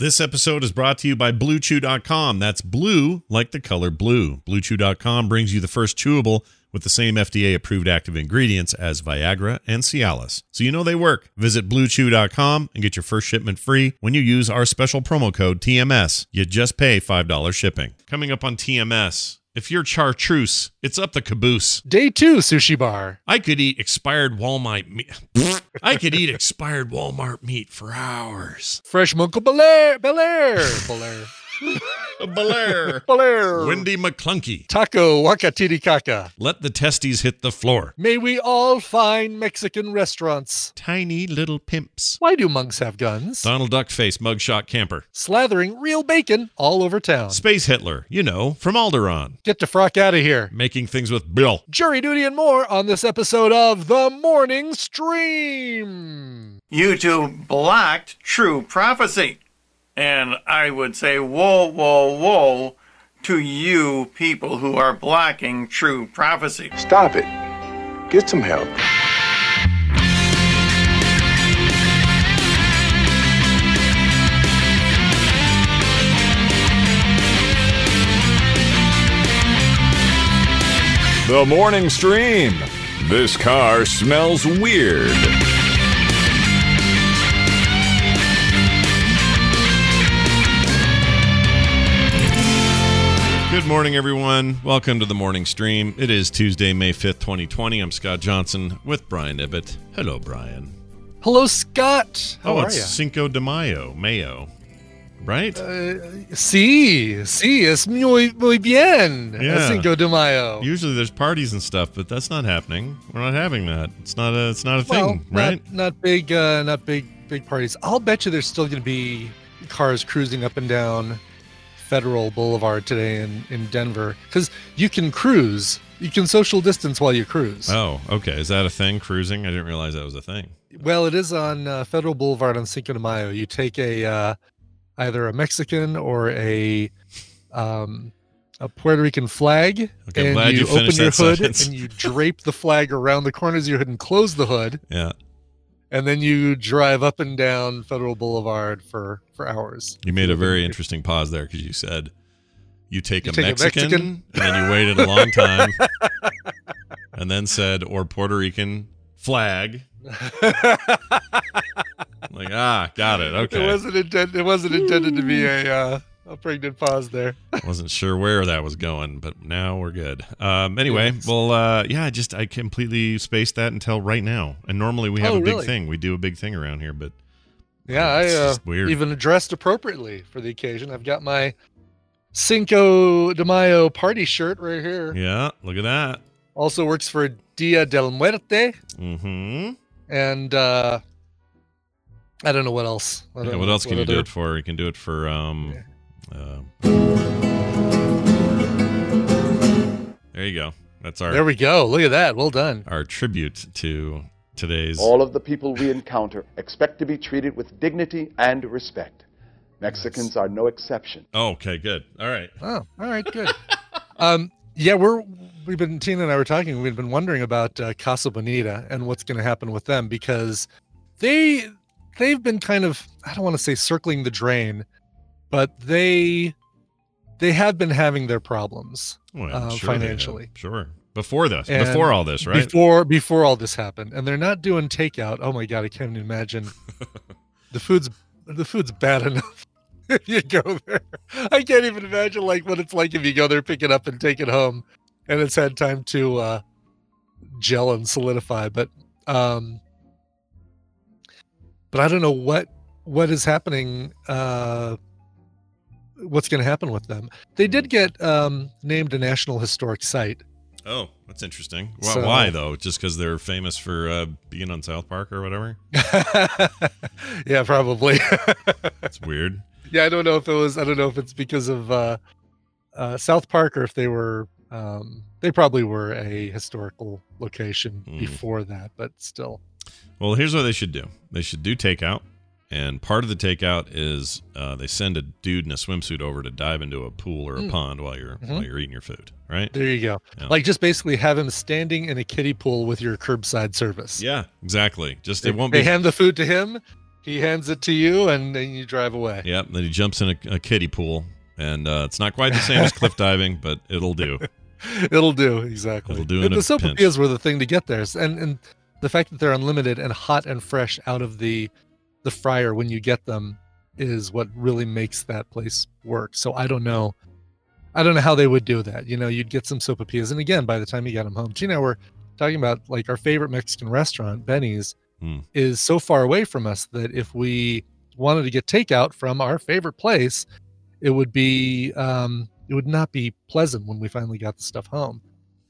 This episode is brought to you by BlueChew.com. That's blue like the color blue. BlueChew.com brings you the first chewable with the same FDA approved active ingredients as Viagra and Cialis. So you know they work. Visit BlueChew.com and get your first shipment free when you use our special promo code TMS. You just pay $5 shipping. Coming up on TMS. If you're chartreuse, it's up the caboose. Day two, sushi bar. I could eat expired Walmart meat. I could eat expired Walmart meat for hours. Fresh Monk of Belair. Belair. Belair. Belair. Belair. Wendy McClunky. Taco Wakatiri Let the testes hit the floor. May we all find Mexican restaurants. Tiny little pimps. Why do monks have guns? Donald Duck face mugshot camper. Slathering real bacon all over town. Space Hitler, you know, from Alderaan. Get the frock out of here. Making things with Bill. Jury duty and more on this episode of The Morning Stream. YouTube blocked true prophecy. And I would say, whoa, whoa, whoa, to you people who are blocking true prophecy. Stop it. Get some help. The morning stream. This car smells weird. Good morning, everyone. Welcome to the morning stream. It is Tuesday, May 5th, 2020. I'm Scott Johnson with Brian Ibbott. Hello, Brian. Hello, Scott. How oh, it's you? Cinco de Mayo. Mayo. Right? Sí, sí, es muy, muy bien. Yeah. Cinco de Mayo. Usually there's parties and stuff, but that's not happening. We're not having that. It's not a it's not a well, thing, right? Not, not big, uh, not big, big parties. I'll bet you there's still going to be cars cruising up and down Federal Boulevard today in in Denver because you can cruise. You can social distance while you cruise. Oh, okay. Is that a thing? Cruising? I didn't realize that was a thing. Well, it is on uh, Federal Boulevard on Cinco de Mayo. You take a uh, either a Mexican or a um, a Puerto Rican flag, Okay, and you, you open your hood sentence. and you drape the flag around the corners of your hood and close the hood, Yeah. And then you drive up and down Federal Boulevard for for hours. You made a very interesting pause there because you said you take, You a, take a Mexican, Mexican. and then you waited a long time and then said or Puerto Rican flag. Like, ah, got it. It Okay. wasn't intended. It wasn't intended to be a uh, a pregnant pause there. Wasn't sure where that was going, but now we're good. Um, anyway, Yes. well, uh, yeah, I just I completely spaced that until right now. And normally we have Oh, a big really? thing. We do a big thing around here, but Yeah, I uh, just weird. even dressed appropriately for the occasion. I've got my Cinco de Mayo party shirt right here. yeah, look at that. Also works for Dia del Muerte, Mm-hmm. and uh, I don't know what else. I Yeah, what else can you do other- it for? You can do it for um. Uh, there you go. That's our There we go. Look at that. Well done. our tribute to today's. All of the people we encounter expect to be treated with dignity and respect. Mexicans are no exception. Oh, okay, good. All right. Oh, all right, good. um, yeah, we're we've been Tina and I were talking. We've been wondering about uh, Casa Bonita and what's going to happen with them because they they've been kind of I don't want to say circling the drain, but they they have been having their problems Well, Uh, sure financially. Sure. Before this, And before all this, right? before before all this happened, and they're not doing takeout. Oh my god, I can't even imagine. the food's the food's bad enough. if you go there, I can't even imagine like what it's like if you go there, pick it up, and take it home, and it's had time to uh, gel and solidify. But um, but I don't know what what is happening. Uh, what's going to happen with them? They did get um, named a national historic site. oh, that's interesting. Why, So- why though? Just because they're famous for uh, being on South Park or whatever? yeah, probably. That's weird. yeah, I don't know if it was. I don't know if it's because of uh, uh, South Park or if they were. Um, they probably were a historical location Mm. before that, but still. Well, here's what they should do. They should do takeout, and part of the takeout is uh, they send a dude in a swimsuit over to dive into a pool or a Mm. pond while you're Mhm. while you're eating your food, right? There you go. Yeah. Like just basically have him standing in a kiddie pool with your curbside service. Yeah, exactly. Just They, it won't they be hand the food to him, He hands it to you, and then you drive away. Yep. Then he jumps in a, a kiddie pool, and uh, it's not quite the same as cliff diving, but it'll do. It'll do exactly. It'll do in the sopapillas were the thing to get there, and and the fact that they're unlimited and hot and fresh out of the the fryer when you get them is what really makes that place work. So I don't know, I don't know how they would do that. You know, you'd get some sopapillas, and again, by the time you got them home, Gina, we're talking about like our favorite Mexican restaurant, Benny's, Hmm. is so far away from us that if we wanted to get takeout from our favorite place, it would be um it would not be pleasant when we finally got the stuff home.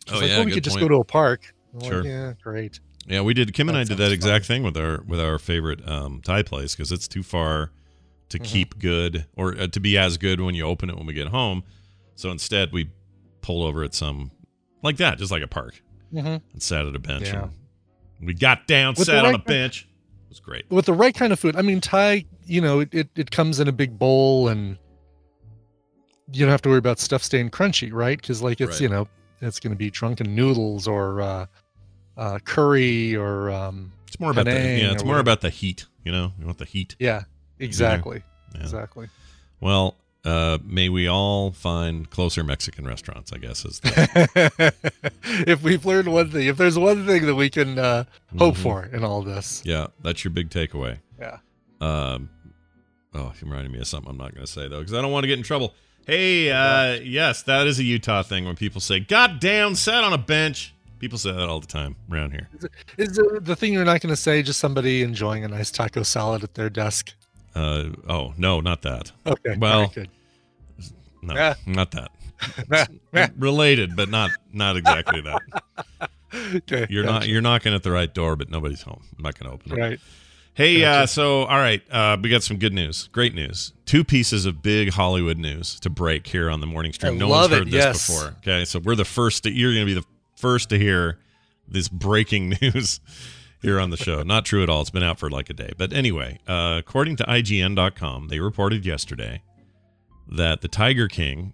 She's Oh, like, yeah, well, we could just go to a park. I'm Sure. Like, yeah, great. Yeah, we did. Kim and That I did that exact fun. thing with our with our favorite um, Thai place because it's too far to Mhm. keep good or uh, to be as good when you open it when we get home. So instead, we pull over at some like that, just like a park, hmm and sat at a bench. Yeah. And we got down, With sat on a right- bench. It was great. With the right kind of food, I mean, Thai, you know, it, it, it comes in a big bowl and you don't have to worry about stuff staying crunchy, right? Because, like, it's, Right. you know, it's going to be drunken noodles or uh, uh, curry or, um, It's more about the yeah. It's or more whatever. about the heat. You know, you want the heat. yeah, exactly. Yeah. Exactly. Well, uh, may we all find closer Mexican restaurants. I guess is the, if we've learned one thing, if there's one thing that we can uh, hope Mhm. for in all this, Yeah, that's your big takeaway. Yeah. Um. Oh, you're reminding me of something I'm not going to say though, because I don't want to get in trouble. Hey, uh, yes, that is a Utah thing when people say "God damn, sat on a bench." People say that all the time around here. is the, the thing you're not going to say just somebody enjoying a nice taco salad at their desk? Uh, oh no, not that. Okay. Well, all right, good. No, not that. Related, but not not exactly that. okay. You're not you're knocking at the right door, but nobody's home. I'm not going to open it. right. Hey, uh, so all right, uh, we got some good news, great news. Two pieces of big Hollywood news to break here on the morning stream. I no love one's heard it, this yes. before. Okay, so we're the first. To, you're going to be the first to hear this breaking news here on the show. Not true at all. It's been out for like a day, but anyway, uh, according to IGN.com, they reported yesterday that the Tiger King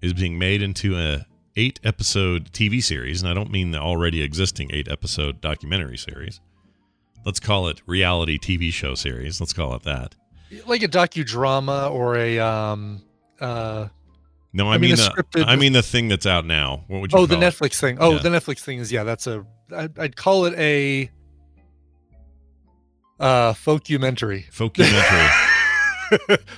is being made into a eight episode TV series, and I don't mean the already existing eight episode documentary series. Let's call it reality TV show series. Let's call it that. Like a docudrama or a um uh No, I, I mean, mean, the, scripted- I mean the thing that's out now. What would you call oh the it? Netflix thing. Oh, Yeah. the Netflix thing is yeah, that's a I'd, I'd call it a uh folkumentary. Folkumentary.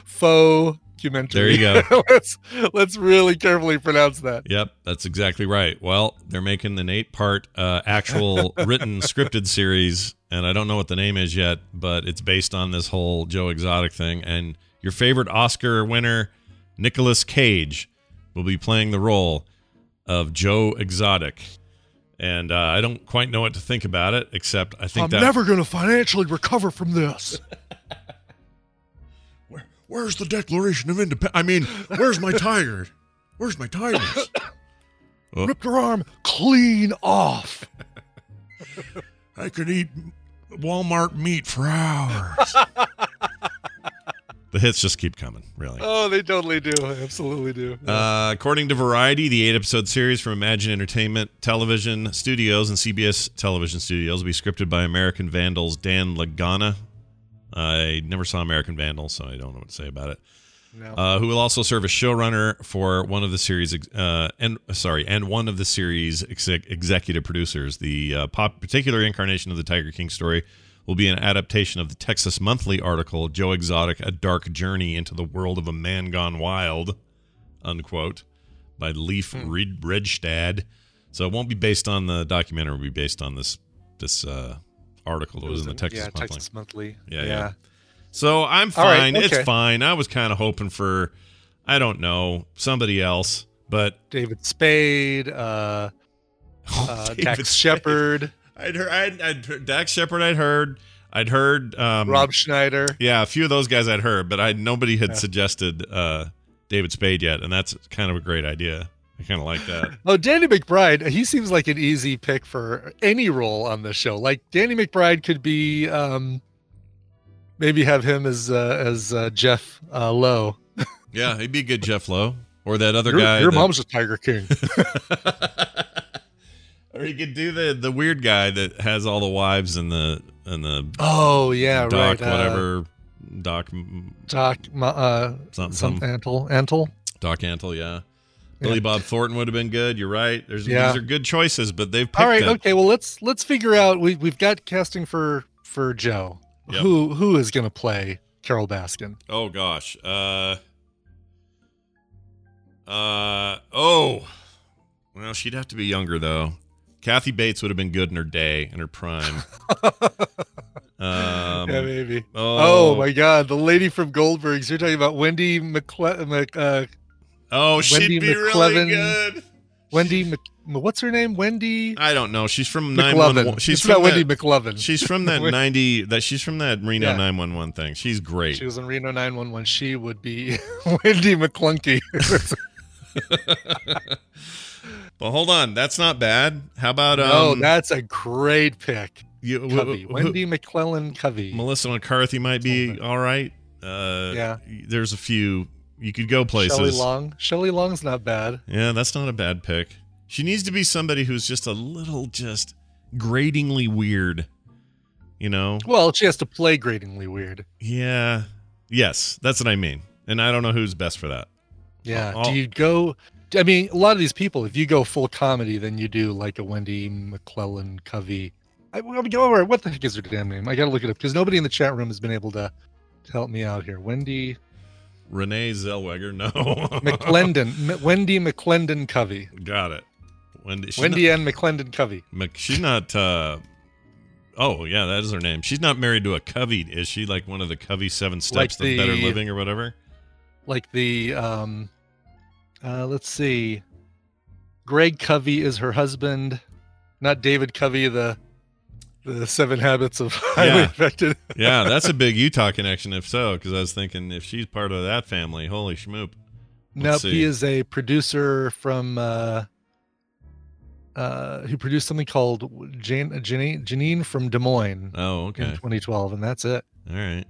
Faux. There you go. let's let's really carefully pronounce that. Yep, that's exactly right. Well, they're making an eight-part uh, actual written scripted series, and I don't know what the name is yet, but it's based on this whole Joe Exotic thing. And your favorite Oscar winner, Nicolas Cage, will be playing the role of Joe Exotic. And uh, I don't quite know what to think about it, except I think I'm that never going to financially recover from this. Where, where's the Declaration of Independence? I mean, where's my tiger? Where's my tigers? Oh. Ripped her arm clean off. I could eat Walmart meat for hours. the hits just keep coming, really. Oh, they totally do. Absolutely do. Uh, according to Variety, the eight episode series from Imagine Entertainment Television Studios and CBS Television Studios will be scripted by American Vandals Dan Lagana. I never saw American Vandals, so I don't know what to say about it. No. uh, who will also serve as showrunner for one of the series uh, and sorry and one of the series exec- executive producers the uh, pop- particular incarnation of the tiger king story will be an adaptation of the texas monthly article joe exotic a dark journey into the world of a man gone wild unquote by Leif Hmm. Red- Reigstad so it won't be based on the documentary it'll be based on this this uh, article that was in the texas yeah, monthly Texas Monthly. Yeah, yeah. So I'm fine. It's okay. fine. I was kind of hoping for, I don't know, somebody else, but David Spade, uh, uh, David Dax. Shepard, I'd heard, I'd, I'd heard Dax Shepard. I'd heard, I'd heard, um, Rob Schneider. Yeah, a few of those guys I'd heard, but I nobody had suggested uh, David Spade yet, and that's kind of a great idea. I kind of like that. Oh, Danny McBride. He seems like an easy pick for any role on the show. Like Danny McBride could be, um, maybe have him as uh, as uh, Jeff uh, Lowe. Yeah, he'd be a good Jeff Lowe or that other Your, guy. your that- mom's a Tiger King. or he could do the the weird guy that has all the wives in the and the Oh yeah, Doc right. uh, whatever Doc Doc, uh, Something, some something. Antle, Antle. Doc Antle, yeah. Yeah. Billy Bob Thornton would have been good. You're right. There's Yeah. these are good choices, but they've picked All right, them. okay. Well, let's let's figure out. We we've got casting for for Joe. Yep. Who who is going to play Carole Baskin? Oh gosh. Uh uh oh. Well, she'd have to be younger though. Kathy Bates would have been good in her day, in her prime. Um, yeah, maybe. oh, Oh, my God, the lady from Goldberg's. You're talking about Wendy McCle- Mc, uh, Oh, she'd Wendy be really good. Wendy. Mc, what's her name? Wendy I don't know. She's from nine one one. She's It's about from Wendy that, McLovin. She's from that ninety. That she's from that Reno nine one one thing. She's great. She was in Reno 911. She would be Wendy McClunky. But hold on, that's not bad. How about um? oh, that's a great pick. you, Covey. Wendy McClellan Covey. Melissa McCarthy might be all right. Uh, Yeah. There's a few. You could go places. Shelley Long. Shelley Long's not bad. Yeah, that's not a bad pick. She needs to be somebody who's just a little just gratingly weird. You know? Well, she has to play gratingly weird. Yeah. Yes, that's what I mean. And I don't know who's best for that. Yeah. I'll- Do you go? I mean, a lot of these people, if you go full comedy, then you do like a Wendy McClellan Covey. I, I mean, over what the heck is her damn name? I got to look it up because nobody in the chat room has been able to, to help me out here. Wendy Renee Zellweger, no. McClendon. M- Wendy McClendon Covey. Got it. Wendy. Wendy Not, Ann McClendon Covey. Mc- she's not. uh Oh yeah, that is her name. She's not married to a Covey, is she? Like one of the Covey Seven Steps Like of Better Living or whatever. Like the, um, uh, let's see. Greg Covey is her husband, not David Covey, the the Seven Habits of Highly Yeah. Affected. Yeah, that's a big Utah connection. If so, because I was thinking if she's part of that family, holy schmoop. Nope, see. he is a producer from uh uh who produced something called Jane Janine, Janine from Des Moines Oh, in okay. 2012 and that's it. All right.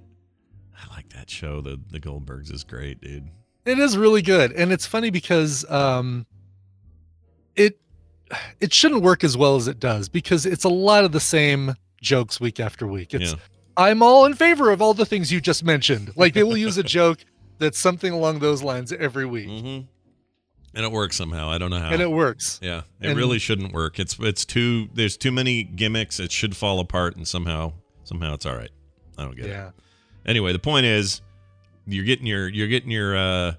I like that show. The the Goldbergs is great, dude. It is really good and it's funny because um it it shouldn't work as well as it does because it's a lot of the same jokes week after week. It's yeah. I'm all in favor of all the things you just mentioned. Like they will use a joke that's something along those lines every week Mm-hmm. And it works somehow. I don't know how. and it works. yeah, it and- really shouldn't work. It's it's too there's too many gimmicks. It should fall apart, and somehow somehow it's all right. I don't get it. Yeah. Anyway, the point is, you're getting your you're getting your uh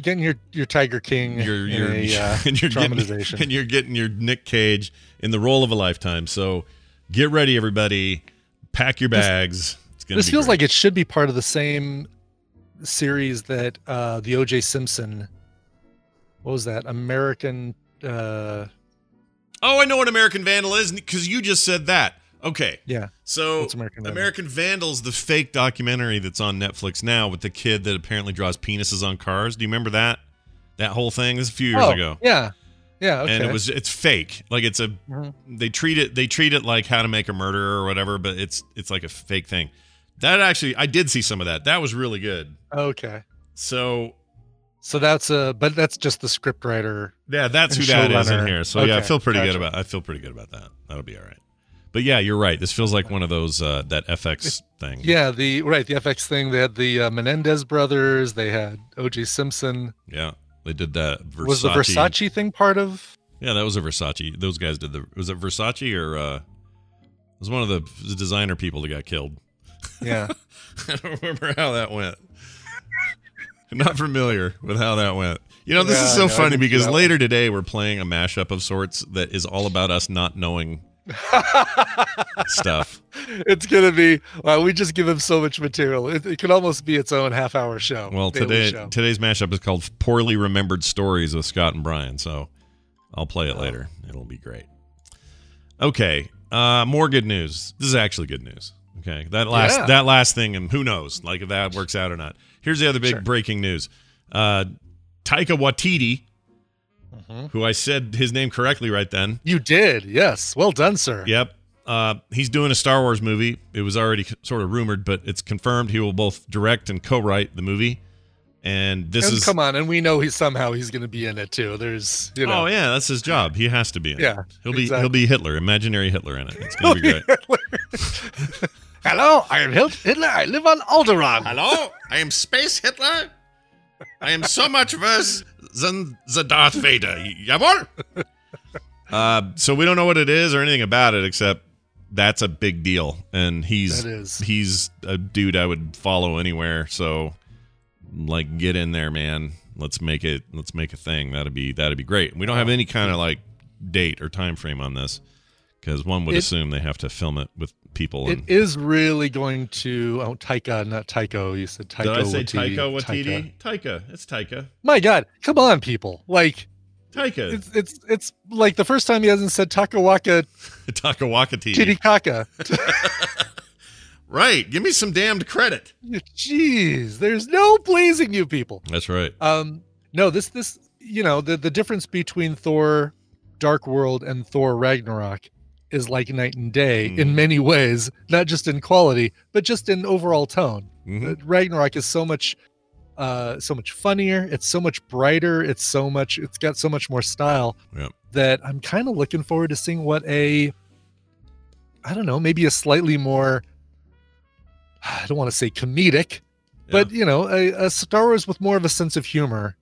Getting your your Tiger King your your a, uh, and you're getting and you're getting your Nick Cage in the role of a lifetime. So get ready, everybody. Pack your This- bags. It's gonna this be feels great. like it should be part of the same series that uh the oj simpson what was that american uh Oh, I know what American Vandal is because you just said that. Okay. yeah So What's American Vandal? American Vandal's the fake documentary that's on Netflix now with the kid that apparently draws penises on cars. Do you remember that? That whole thing this was a few years oh, ago. yeah yeah okay And it was it's fake. Like it's a Mhm. they treat it they treat it like how to make a murderer or whatever, but it's it's like a fake thing. That actually I did see some of that. That was really good. okay So so that's uh but that's just the script writer yeah, that's who that is in here. So yeah, I feel pretty good about I feel pretty good about that. That'll be all right. But yeah, you're right. This feels like one of those uh that FX thing. yeah the right the fx thing they had the uh, menendez brothers they had oj simpson Yeah. They did that Versace. was the versace thing part of Yeah, that was a Versace. Those guys did the. Was it Versace or uh, it was one of the, designer people that got killed? yeah I don't remember how that went. I'm Not familiar with how that went. You know, this Yeah, is so no, funny because later today we're playing a mashup of sorts that is all about us not knowing stuff. it's gonna be well we just give him so much material it, it could almost be its own half hour show Well, today show. today's mashup is called "Poorly Remembered Stories" with Scott and Brian. So I'll play it Oh. later. It'll be great. Okay, uh, more good news. This is actually good news. Okay, that last Yeah. that last thing, and who knows, like if that works out or not. Here's the other big Sure. breaking news. Uh, Taika Waititi, Mhm. who I said his name correctly right then. You did, yes. Well done, sir. Yep. Uh, he's doing a Star Wars movie. It was already sort of rumored, but it's confirmed he will both direct and co-write the movie. And this and is come on, and we know he's somehow he's going to be in it too. There's, you know, Oh yeah, that's his job. He has to be in Yeah, it. He'll be he'll be Hitler, imaginary Hitler in it. It's gonna be great. Hello, I am Hitler. I live on Alderaan. Hello, I am Space Hitler. I am so much worse than the Darth Vader. Jawohl. Uh, so we don't know what it is or anything about it except that's a big deal, and he's That is. he's a dude I would follow anywhere. So, like, get in there, man. Let's make it. Let's make a thing. That'd be that'd be great. We don't have any kind of like date or time frame on this because one would It- assume they have to film it with people. It And, is really going to oh Taika, not Tycho. You said Taika. did I say Waititi. Taika Taika. Waititi? Taika. It's Taika. My God, come on, people! Like Taika. it's it's it's like the first time he hasn't said Takawaka Taka Wakati. Titikaka. Right. Give me some damned credit. Jeez, there's no pleasing you people. That's right. Um, no, this this you know the the difference between Thor, Dark World, and Thor Ragnarok is like night and day Mm. in many ways, not just in quality, but just in overall tone. Mhm. Uh, Ragnarok is so much uh so much funnier it's so much brighter it's so much it's got so much more style Yep. that i'm kind of looking forward to seeing what a i don't know maybe a slightly more i don't want to say comedic but you know a, a star wars with more of a sense of humor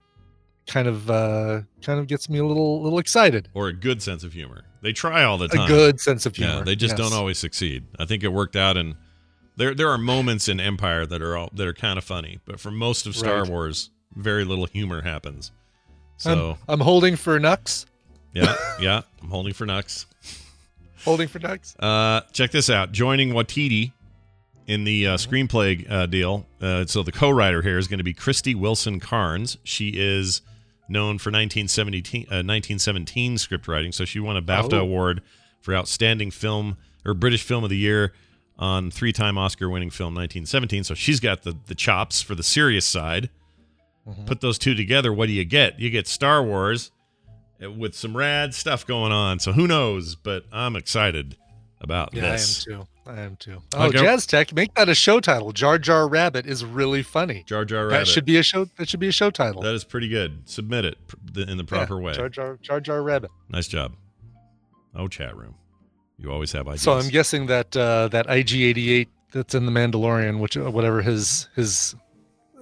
kind of uh kind of gets me a little little excited Or a good sense of humor. They try all the time. a good sense of humor Yeah, they just yes. don't always succeed. I think it worked out and there there are moments in Empire that are all that are kind of funny, but for most of Star Right. Wars, very little humor happens. So, I'm, I'm holding for nux yeah, yeah, I'm holding for Nux. holding for nux Uh, check this out. Joining Waititi in the uh, screenplay uh, deal. Uh, so the co-writer here is going to be Krysty Wilson Cairns. She is known for 1917, uh, 1917 script writing. So she won a BAFTA Oh. award for outstanding film or British Film of the Year on three-time Oscar-winning film 1917. So she's got the the chops for the serious side. Mm-hmm. Put those two together, what do you get? You get Star Wars uh, with some rad stuff going on. So who knows? But I'm excited about Yeah, this. I am too. I am too. Oh, Okay. Jazz Tech, make that a show title. Jar Jar Rabbit is really funny. Jar Jar Rabbit. That should be a show. That should be a show title. that is pretty good. Submit it the- in the Yeah, proper way. Jar Jar Jar Jar Rabbit. Nice job. Oh, chat room. You always have ideas. So I'm guessing that uh, that IG88 that's in the Mandalorian, which uh, whatever his his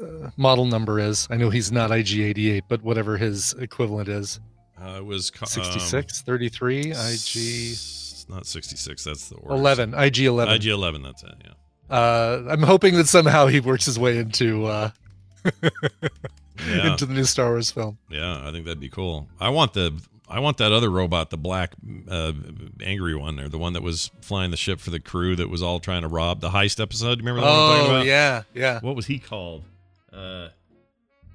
uh, model number is. I know he's not IG88, but whatever his equivalent is, uh, it was co- 66, 33, um, IG s- Not 66. That's the worst. 11, IG11. IG 11. That's it. Yeah. Uh, I'm hoping that somehow he works his way into uh, Yeah. into the new Star Wars film. yeah. I think that'd be cool. I want the. I want that other robot, the black, uh, angry one, or the one that was flying the ship for the crew that was all trying to rob the heist episode. Do you remember the one Oh about? yeah, yeah. What was he called? Uh,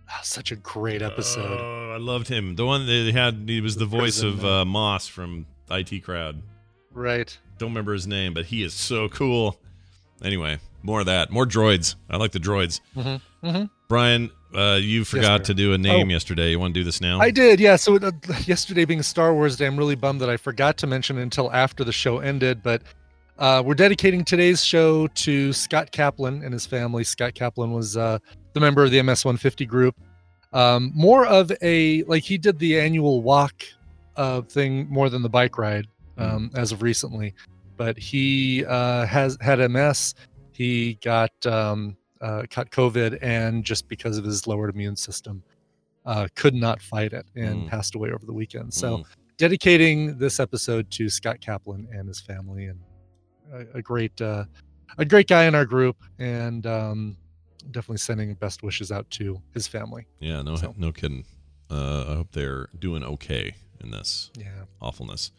Ah, such a great episode. Oh, I loved him. The one that he had, he was the voice of uh, Moss from IT Crowd. Right. Don't remember his name, but he is so cool. Anyway, more of that. More droids. I like the droids. Mhm, mhm. Brian, uh, you forgot sir. to do a name Oh. yesterday. You want to do this now? I did, yeah. So uh, yesterday being Star Wars Day, I'm really bummed that I forgot to mention it until after the show ended. But uh, we're dedicating today's show to Scott Kaplan and his family. Scott Kaplan was uh, the member of the MS-150 group. Um, more of a like he did the annual walk uh, thing more than the bike ride um, as of recently. But he uh, has had MS. He got um, uh, caught COVID, and just because of his lowered immune system, uh, could not fight it and Mm. passed away over the weekend. So, Mm. dedicating this episode to Scott Kaplan and his family, and a, a great, uh, a great guy in our group, and um, definitely sending best wishes out to his family. yeah, no, So. no kidding. Uh, I hope they're doing okay in this Yeah, awfulness.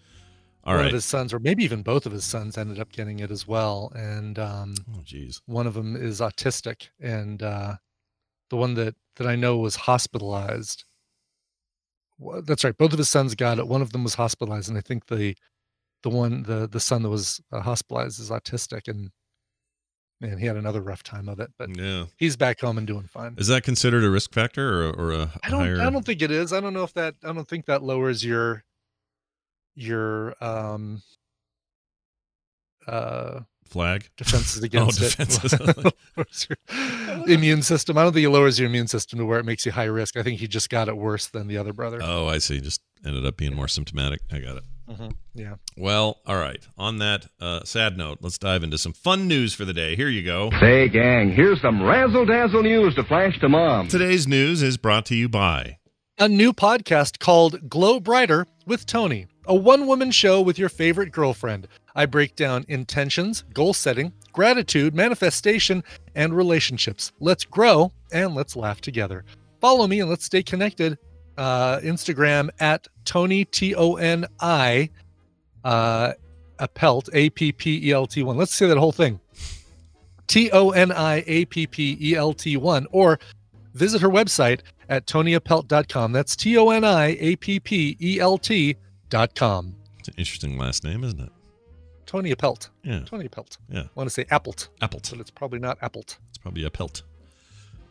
All one right. of his sons, or maybe even both of his sons, ended up getting it as well, and um, oh, jeez. one of them is autistic, and uh, the one that that I know was hospitalized. Well, that's right. Both of his sons got it. One of them was hospitalized, and I think the the one the the son that was uh, hospitalized is autistic, and man, he had another rough time of it. But Yeah. he's back home and doing fine. Is that considered a risk factor or, or a I don't. higher? I don't think it is. I don't know if that. I don't think that lowers your your um uh flag. defenses against it. defenses. Lowers your immune system. I don't think it lowers your immune system to where it makes you high risk. I think he just got it worse than the other brother. Oh, I see. Just ended up being more symptomatic. I got it. Mhm. Yeah. Well, all right. On that uh, sad note, let's dive into some fun news for the day. Here you go. Say, gang, here's some razzle dazzle news to flash to mom. Today's news is brought to you by. A new podcast called Glow Brighter with Tony, a one woman show with your favorite girlfriend. I break down intentions, goal setting, gratitude, manifestation, and relationships. Let's grow and let's laugh together. Follow me and let's stay connected. Uh, Instagram at Toni T O N I uh, Appelt A P P E L T one. Let's say that whole thing. T O N I A P P E L T one, or visit her website at toniappelt.com. That's T O N I A P P E L T.com. It's an interesting last name, isn't it? Toni Appelt. Yeah. Toni Appelt. Yeah. I want to say Appelt, Appelt. but it's probably not Appelt. It's probably a pelt.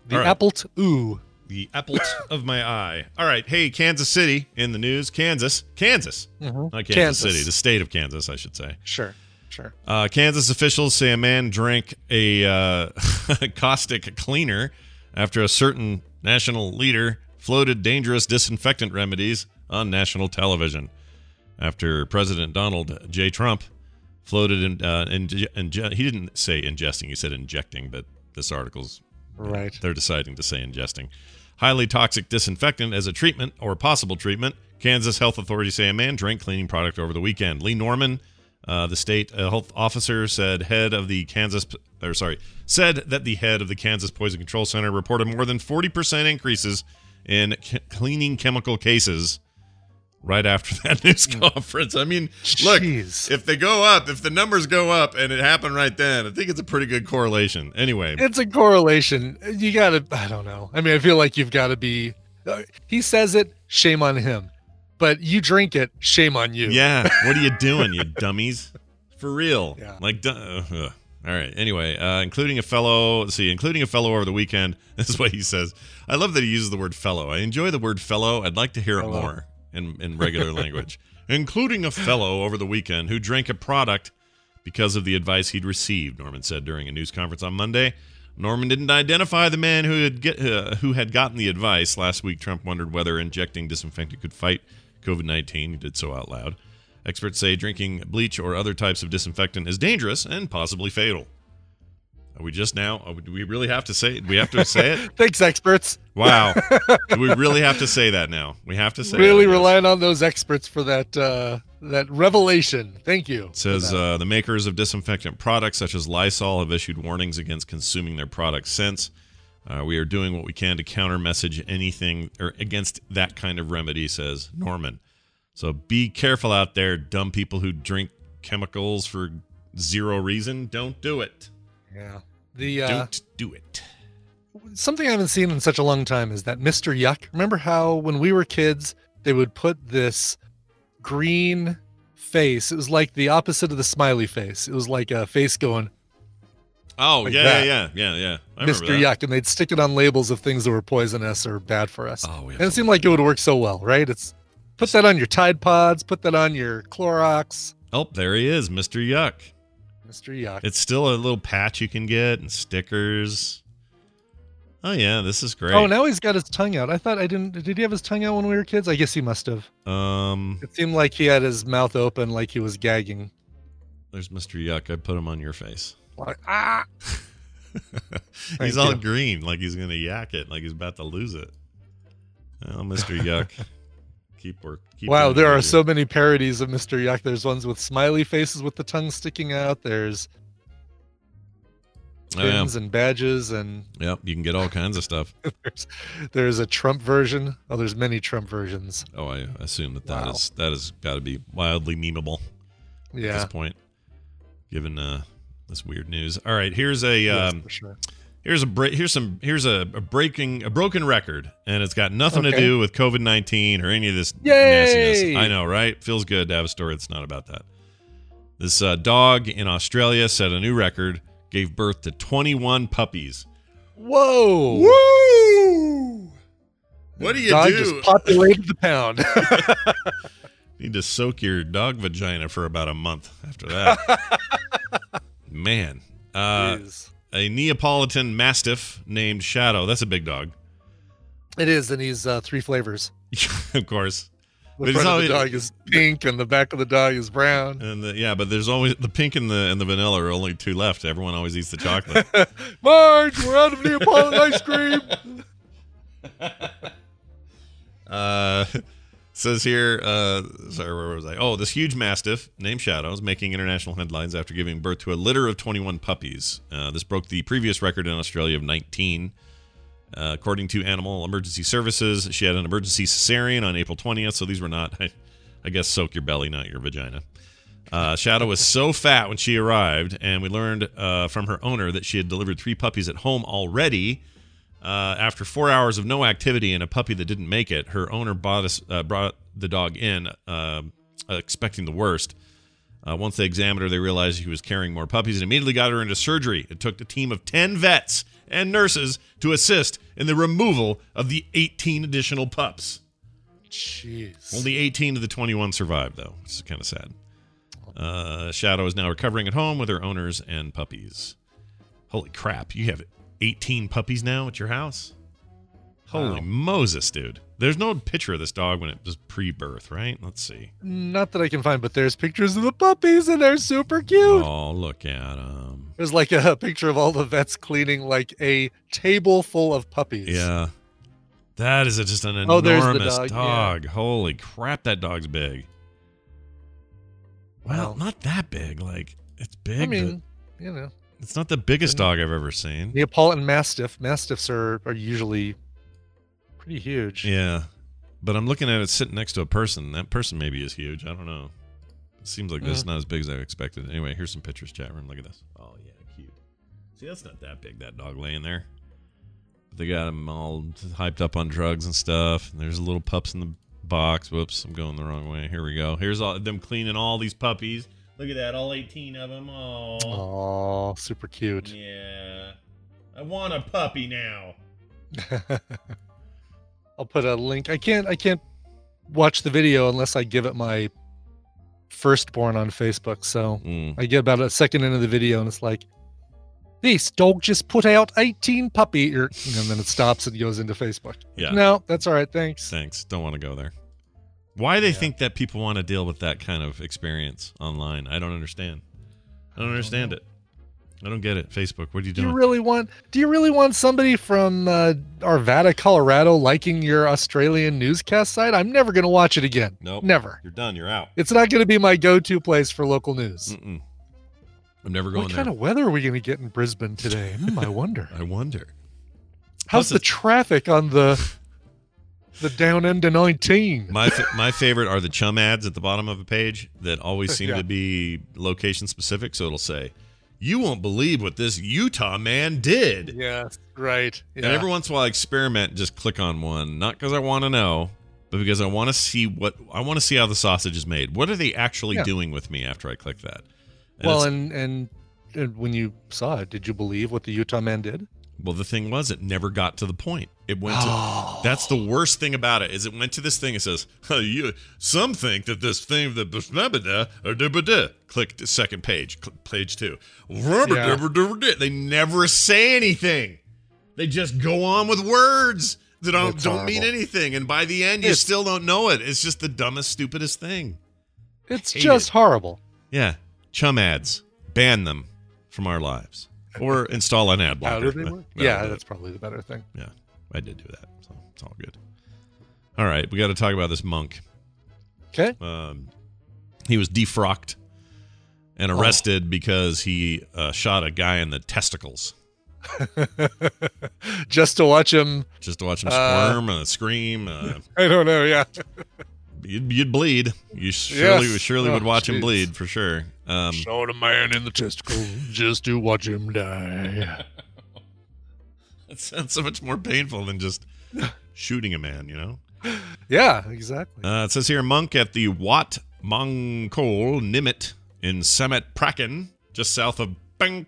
The right. Appelt Ooh. The applet of my eye. All right. Hey, Kansas City in the news. Kansas. Kansas. Mhm. Not Kansas, Kansas. City. The state of Kansas, I should say. Sure. Sure. Uh, Kansas officials say a man drank a uh, caustic cleaner after a certain national leader floated dangerous disinfectant remedies on national television. After President Donald J. Trump floated in, uh, inge- inge- he didn't say ingesting, he said injecting, but this article's Right. they're deciding to say ingesting. Highly toxic disinfectant as a treatment or possible treatment. Kansas health authorities say a man drank cleaning product over the weekend. Lee Norman, uh, the state uh, health officer, said head of the Kansas, or sorry, said that the head of the Kansas Poison Control Center reported more than 40% increases in c- cleaning chemical cases right after that news conference. I mean, look, Jeez. if they go up, if the numbers go up and it happened right then, I think it's a pretty good correlation. Anyway, It's a correlation. You got to, I don't know. I mean, I feel like you've got to be, uh, he says it, shame on him. But you drink it, shame on you. Yeah. What are you doing, you dummies? For real. Yeah. Like, uh, ugh. all right. Anyway, uh, including a fellow, let's see, including a fellow over the weekend. This is what he says. I love that he uses the word fellow. I enjoy the word fellow. I'd like to hear it more in, in regular language. Including a fellow over the weekend who drank a product because of the advice he'd received, Norman said during a news conference on Monday. Norman didn't identify the man who had get, uh, who had gotten the advice. Last week, Trump wondered whether injecting disinfectant could fight COVID 19. He did so out loud. Experts say drinking bleach or other types of disinfectant is dangerous and possibly fatal. Are we just now? oh, Do we really have to say? Do we have to say it? Thanks, experts. Wow. Do we really have to say that now? We have to say. it, really guess. relying on those experts for that uh, that revelation. Thank you. It says uh, the makers of disinfectant products such as Lysol have issued warnings against consuming their products since. Uh, we are doing what we can to counter message anything or against that kind of remedy, says Norman. So be careful out there, dumb people who drink chemicals for zero reason. Don't do it. yeah. The uh, Don't do it. something I haven't seen in such a long time is that Mr. Yuck. Remember how when we were kids, they would put this green face. It was like the opposite of the smiley face. It was like a face going, Oh Like yeah, that. yeah, yeah, yeah, yeah. Mr. Yuck, and they'd stick it on labels of things that were poisonous or bad for us. Oh, and it seemed like it would work so well, right? It's put that on your Tide Pods, put that on your Clorox. Oh, there he is, Mr. Yuck. Mr. Yuck. It's still a little patch you can get and stickers. Oh yeah, this is great. Oh, now he's got his tongue out. I thought I didn't. Did he have his tongue out when we were kids? I guess he must have. Um, It seemed like he had his mouth open, like he was gagging. there's Mr. Yuck. I put him on your face. Like ah. he's all you. green, like he's gonna yak it, like he's about to lose it. Well, Mr. Yuck, keep work. Keep Wow, there are so many parodies of Mr. Yuck. There's ones with smiley faces with the tongue sticking out. There's Oh, yeah. pins and badges, and Yep, you can get all kinds of stuff. there's there's a Trump version. Oh, there's many Trump versions. Oh, I assume that that Wow. is that has got to be wildly memeable Yeah. at this point, given uh, this weird news. All right, here's a yes, um, sure. Here's a break. Here's some. Here's a, a breaking a broken record, and it's got nothing to do with COVID nineteen or any of this Yay! nastiness. I know, right? Feels good to have a story that's not about that. This uh, dog in Australia set a new record. Gave birth to twenty one puppies. Whoa! Woo! What do you Dog do? just populated the pound. Need to soak your dog vagina for about a month after that. Man. Uh, Jeez. A Neapolitan Mastiff named Shadow. That's a big dog. It is, and he's uh, three flavors. of course. The But front of the dog is pink, and the back of the dog is brown. And the, yeah, but there's always the pink and the and the vanilla are only two left. Everyone always eats the chocolate. Marge, we're out of Neapolitan ice cream. Uh, says here, uh, sorry, where was I? Oh, this huge mastiff named Shadow is making international headlines after giving birth to a litter of 21 puppies. Uh, this broke the previous record in Australia of 19. Uh, according to Animal Emergency Services, she had an emergency cesarean on April 20th, so these were not, I, I guess, soak your belly, not your vagina. Uh, Shadow was so fat when she arrived, and we learned uh, from her owner that she had delivered three puppies at home already. Uh, after four hours of no activity and a puppy that didn't make it, her owner bought us, uh, brought the dog in, uh, expecting the worst. Uh, once they examined her, they realized he was carrying more puppies and immediately got her into surgery. It took a team of 10 vets and nurses to assist in the removal of the 18 additional pups. Jeez. Only 18 of the 21 survived, though, which is kind of sad. Uh, Shadow is now recovering at home with her owners and puppies. Holy crap, you have 18 puppies now at your house? Holy Wow. Moses, dude. There's no picture of this dog when it was pre birth, right? Let's see. Not that I can find, but there's pictures of the puppies, and they're super cute. Oh, look at them. There's like a picture of all the vets cleaning like a table full of puppies. Yeah. That is just an Oh, there's the enormous dog, yeah. Holy crap, that dog's big. Well, Wow. not that big. Like, it's big. I mean, you know, it's not the biggest dog I've ever seen. Neapolitan Mastiff. Mastiffs are, are usually pretty huge. Yeah. But I'm looking at it sitting next to a person. That person maybe is huge. I don't know. It seems like this is not as big as I expected. Anyway, here's some pictures, chat room. Look at this. Oh, yeah, cute. See, that's not that big, that dog laying there. But they got him all hyped up on drugs and stuff. And there's little pups in the box. Whoops, I'm going the wrong way. Here we go. Here's all them cleaning all these puppies. Look at that, all 18 of them. Oh, Oh, super cute. yeah. I want a puppy now. I'll put a link. I can't I can't watch the video unless I give it my firstborn on Facebook. So Mm. I get about a second into the video and it's like, this dog just put out 18 puppy, and then it stops and goes into Facebook. Yeah. No, that's all right. Thanks. Thanks. Don't want to go there. Why they think that people want to deal with that kind of experience online? I don't understand. I don't understand it. I don't get it. Facebook, what are you Do you really want? Do you really want somebody from uh, Arvada, Colorado, liking your Australian newscast site? I'm never going to watch it again. Nope. Never. You're done. You're out. It's not going to be my go-to place for local news. Mm-mm. I'm never going there. What there. kind of weather are we going to get in Brisbane today? Hmm, I wonder. I wonder. How's Plus the traffic on the the down end of 19? My my favorite are the chum ads at the bottom of a page that always seem Yeah. to be location specific. So it'll say, "You won't believe what this Utah man did." Yes, right. Yeah. And every once in a while, I experiment and just click on one, not because I want to know, but because I want to see what I want to see how the sausage is made. What are they actually Yeah. doing with me after I click that? And well, and, and and when you saw it, did you believe what the Utah man did? Well, the thing was, it never got to the point. It went to. That's the worst thing about it is it went to this thing. It says, "Huh, you, "Some think that this thing that blah, blah, blah, blah, or da, blah, da." Click the second page, page two. Yeah. dubber, dubber, da. They never say anything. They just go on with words that don't It's don't mean anything, and by the end, you It's- still don't know it. It's just the dumbest, stupidest thing. It's just it. horrible. Yeah, chum ads, ban them from our lives, or install an ad blocker. That- Yeah, that's probably the better thing. Yeah, I did do that, so it's all good. All right, we got to talk about this monk. Okay. Um, he was defrocked and Oh. arrested because he uh, shot a guy in the testicles just to watch him. just to watch him Uh, squirm and scream. Uh, I don't know. Yeah. you'd, you'd bleed. You surely Yes. surely Oh, would watch him bleed for sure. Um, Shot a man in the testicle just to watch him die. that sounds so much more painful than just shooting a man. You know. Yeah, exactly. Uh, it says here, monk at the Wat Mongkol Nimit in Samut Prakan, just south of Bangkok.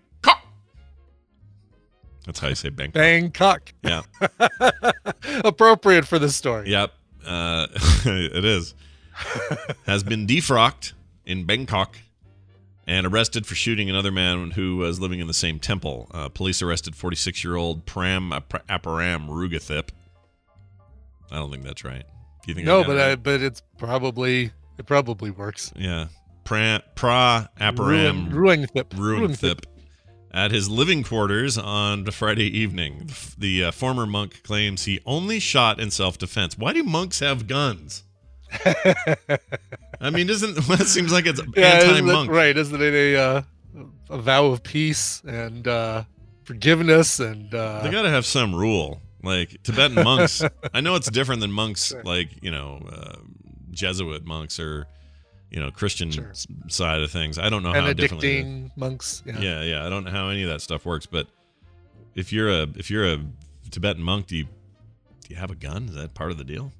That's how you say Bangkok. Bangkok. Yeah. Appropriate for this story. Yep. Uh, it is. Has been defrocked in Bangkok and arrested for shooting another man who was living in the same temple. Uh, police arrested 46 year old Pram Ap- Aparam Rugathip. I don't think that's right. Do you think? No, got but I, but it's probably it probably works. yeah, Pram pra Aparam Ruing thip. At his living quarters on Friday evening. The, uh, former monk claims he only shot in self defense. Why do monks have guns? I mean, doesn't that seems like it's Yeah, anti-monk, right? Isn't it a uh, a vow of peace and uh, forgiveness and uh, They got to have some rule. Like Tibetan monks, I know it's different than monks like you know uh, Jesuit monks or you know Christian Sure. side of things. I don't know how differently. monks? Yeah. yeah yeah i don't know how any of that stuff works but if you're a if you're a tibetan monk do you do you have a gun is that part of the deal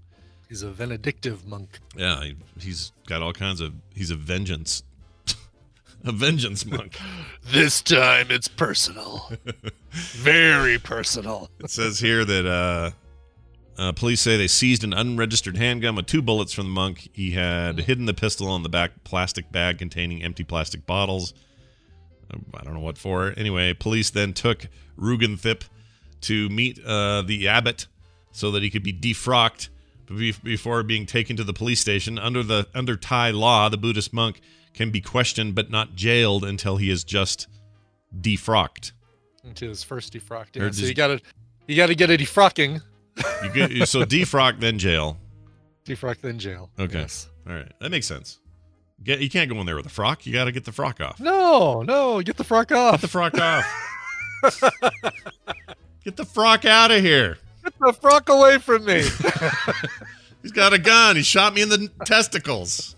he's a Benedictive monk. yeah he, he's got all kinds of he's a vengeance a vengeance monk This time it's personal, very personal. it says here that uh uh, police say they seized an unregistered handgun with two bullets from the monk. He had hidden the pistol in the back plastic bag containing empty plastic bottles. Uh, I don't know what for. Anyway, police then took Rugenthip to meet uh, the abbot so that he could be defrocked before being taken to the police station. Under the under Thai law, the Buddhist monk can be questioned but not jailed until he is just defrocked. Into his first defrocked. Yeah, so just- you gotta you gotta get a defrocking. You get, so defrock then jail. Defrock then jail. Okay. Yes. All right, that makes sense. Get you can't go in there with a frock. You got to get the frock off. No, no, get the frock off. Get the frock off. get the frock out of here. Get the frock away from me. He's got a gun. He shot me in the testicles.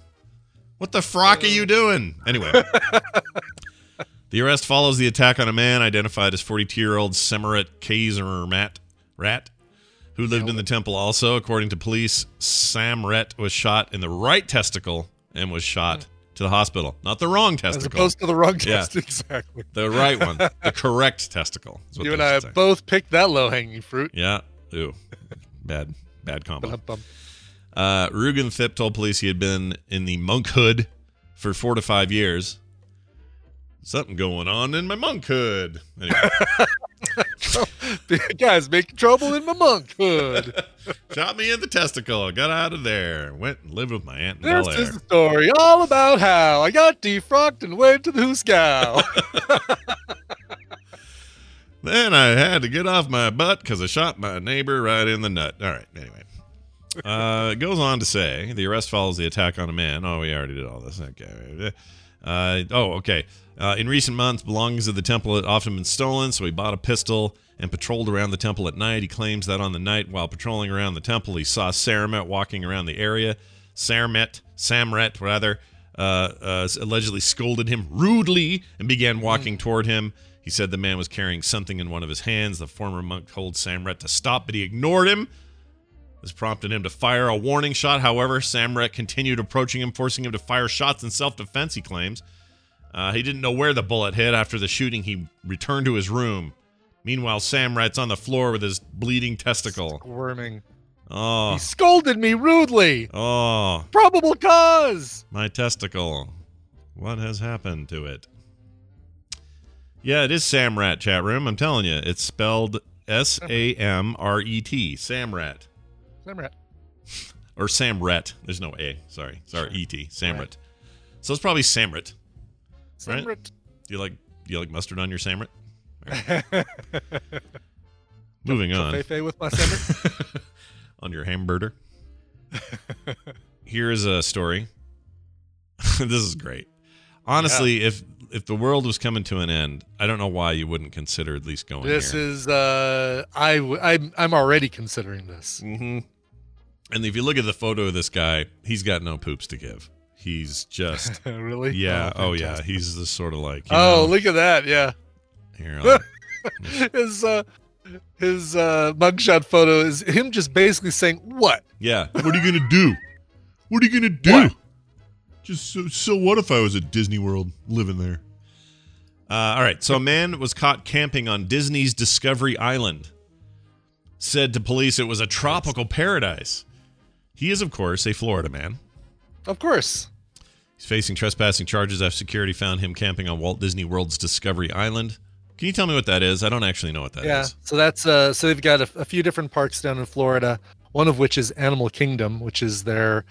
What the frock are you doing? Anyway. the arrest follows the attack on a man identified as 42 year old Semaret Kaiser Rat, who lived in the temple also. According to police, Samret was shot in the right testicle and was shot to the hospital. Not the wrong As testicle. opposed to the wrong Yeah. Exactly. the right one. The correct testicle. You and I say. both picked that low hanging fruit. Yeah. Ooh. Bad. Bad combo. Uh, Rugen Thip told police he had been in the monkhood for four to five years. Something going on in my monkhood. Anyway, Guys making trouble in my monkhood. shot me in the testicle. Got out of there. Went and lived with my aunt in This Bel is the story all about how I got defrocked and went to the Hooskow. Then I had to get off my butt because I shot my neighbor right in the nut. All right. Anyway. Uh, it goes on to say the arrest follows the attack on a man. Oh, we already did all this. Okay. Uh, oh, okay. Uh, in recent months, belongings of the temple had often been stolen, so he bought a pistol and patrolled around the temple at night. He claims that on the night while patrolling around the temple, he saw Saramet walking around the area. Saramet, Samret, rather, uh, uh, allegedly scolded him rudely and began walking toward him. He said the man was carrying something in one of his hands. The former monk told Samret to stop, but he ignored him. This prompted him to fire a warning shot. However, Samret continued approaching him, forcing him to fire shots in self defense, he claims. Uh, he didn't know where the bullet hit. After the shooting, he returned to his room. Meanwhile, Samret's on the floor with his bleeding testicle. Worming. Oh, He scolded me rudely. oh, Probable cause. my testicle. What has happened to it? Yeah, it is Samrat chat room. I'm telling you, it's spelled S A M R E T. Samrat. Samrat. or Samret. There's no A. Sorry, sorry, E T. Samret. So it's probably Samret. Right? Do you like do you like mustard on your Samret? Moving on. Fefe with my Samrat. on your hamburger. Here is a story. this is great. Honestly, if if the world was coming to an end, I don't know why you wouldn't consider at least going this here. is uh I w- I'm I'm already considering this. hmm And if you look at the photo of this guy, he's got no poops to give. He's just really? yeah. Oh, yeah. He's the sort of like you Oh, know, look at that. Yeah. here. His uh his uh mugshot photo is him just basically saying what Yeah. What are you gonna do? What are you gonna do? What? Just so, so what if I was at Disney World living there? Uh, all right. So a man was caught camping on Disney's Discovery Island. Said to police it was a tropical paradise. He is, of course, a Florida man. of course He's facing trespassing charges after security found him camping on Walt Disney World's Discovery Island. Can you tell me what that is? I don't actually know what that is. yeah. So that's uh so they've got a, a few different parks down in Florida. One of which is Animal Kingdom, which is their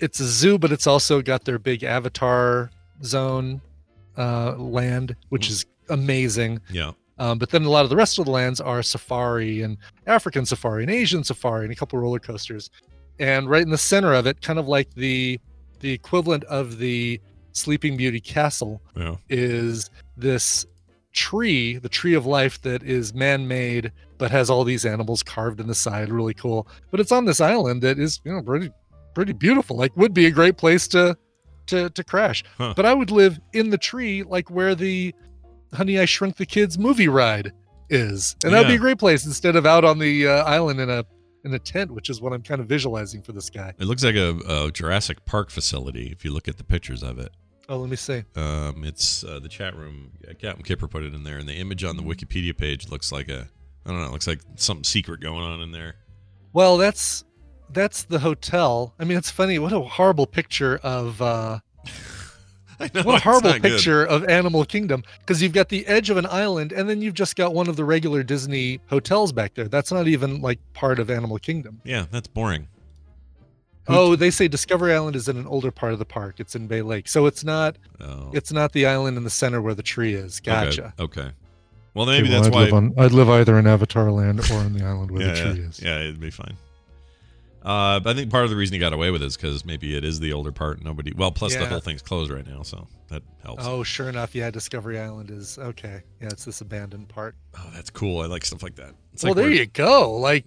it's a zoo, but it's also got their big Avatar zone uh land, which is amazing. Yeah. Um, but then a lot of the rest of the lands are safari and African safari and Asian safari and a couple roller coasters. And right in the center of it, kind of like the the equivalent of the Sleeping Beauty Castle, Yeah. is this tree, the tree of life that is man-made but has all these animals carved in the side, really cool. But it's on this island that is, you know, pretty pretty beautiful. Like would be a great place to to to crash. Huh. But I would live in the tree like where the Honey I Shrunk the Kids movie ride is. And that'd be a great place instead of out on the uh, island in a in a tent, which is what I'm kind of visualizing for this guy. It looks like a, a Jurassic Park facility if you look at the pictures of it. Oh, let me see. Um, it's uh, the chat room. Captain Kipper put it in there, and the image on the Wikipedia page looks like a I don't know, it looks like something secret going on in there. Well, that's that's the hotel. I mean, it's funny. What a horrible picture of uh, know what a horrible not good. picture of Animal Kingdom because you've got the edge of an island, and then you've just got one of the regular Disney hotels back there. That's not even like part of Animal Kingdom. Yeah, that's boring. Oh, they say Discovery Island is in an older part of the park. It's in Bay Lake, so it's not. Oh, It's not the island in the center where the tree is. Gotcha. Okay. okay. Well, maybe Okay, well, that's I'd why. Live on, I'd live either in Avatar Land or on the island where yeah, the yeah, tree is. yeah, it'd be fine. Uh, I think part of the reason he got away with it is because maybe it is the older part. Nobody. Well, plus the whole thing's closed right now, so that helps. Oh, sure enough, yeah. Discovery Island is okay. Yeah, it's this abandoned part. Oh, that's cool. I like stuff like that. It's well, like there you go. Like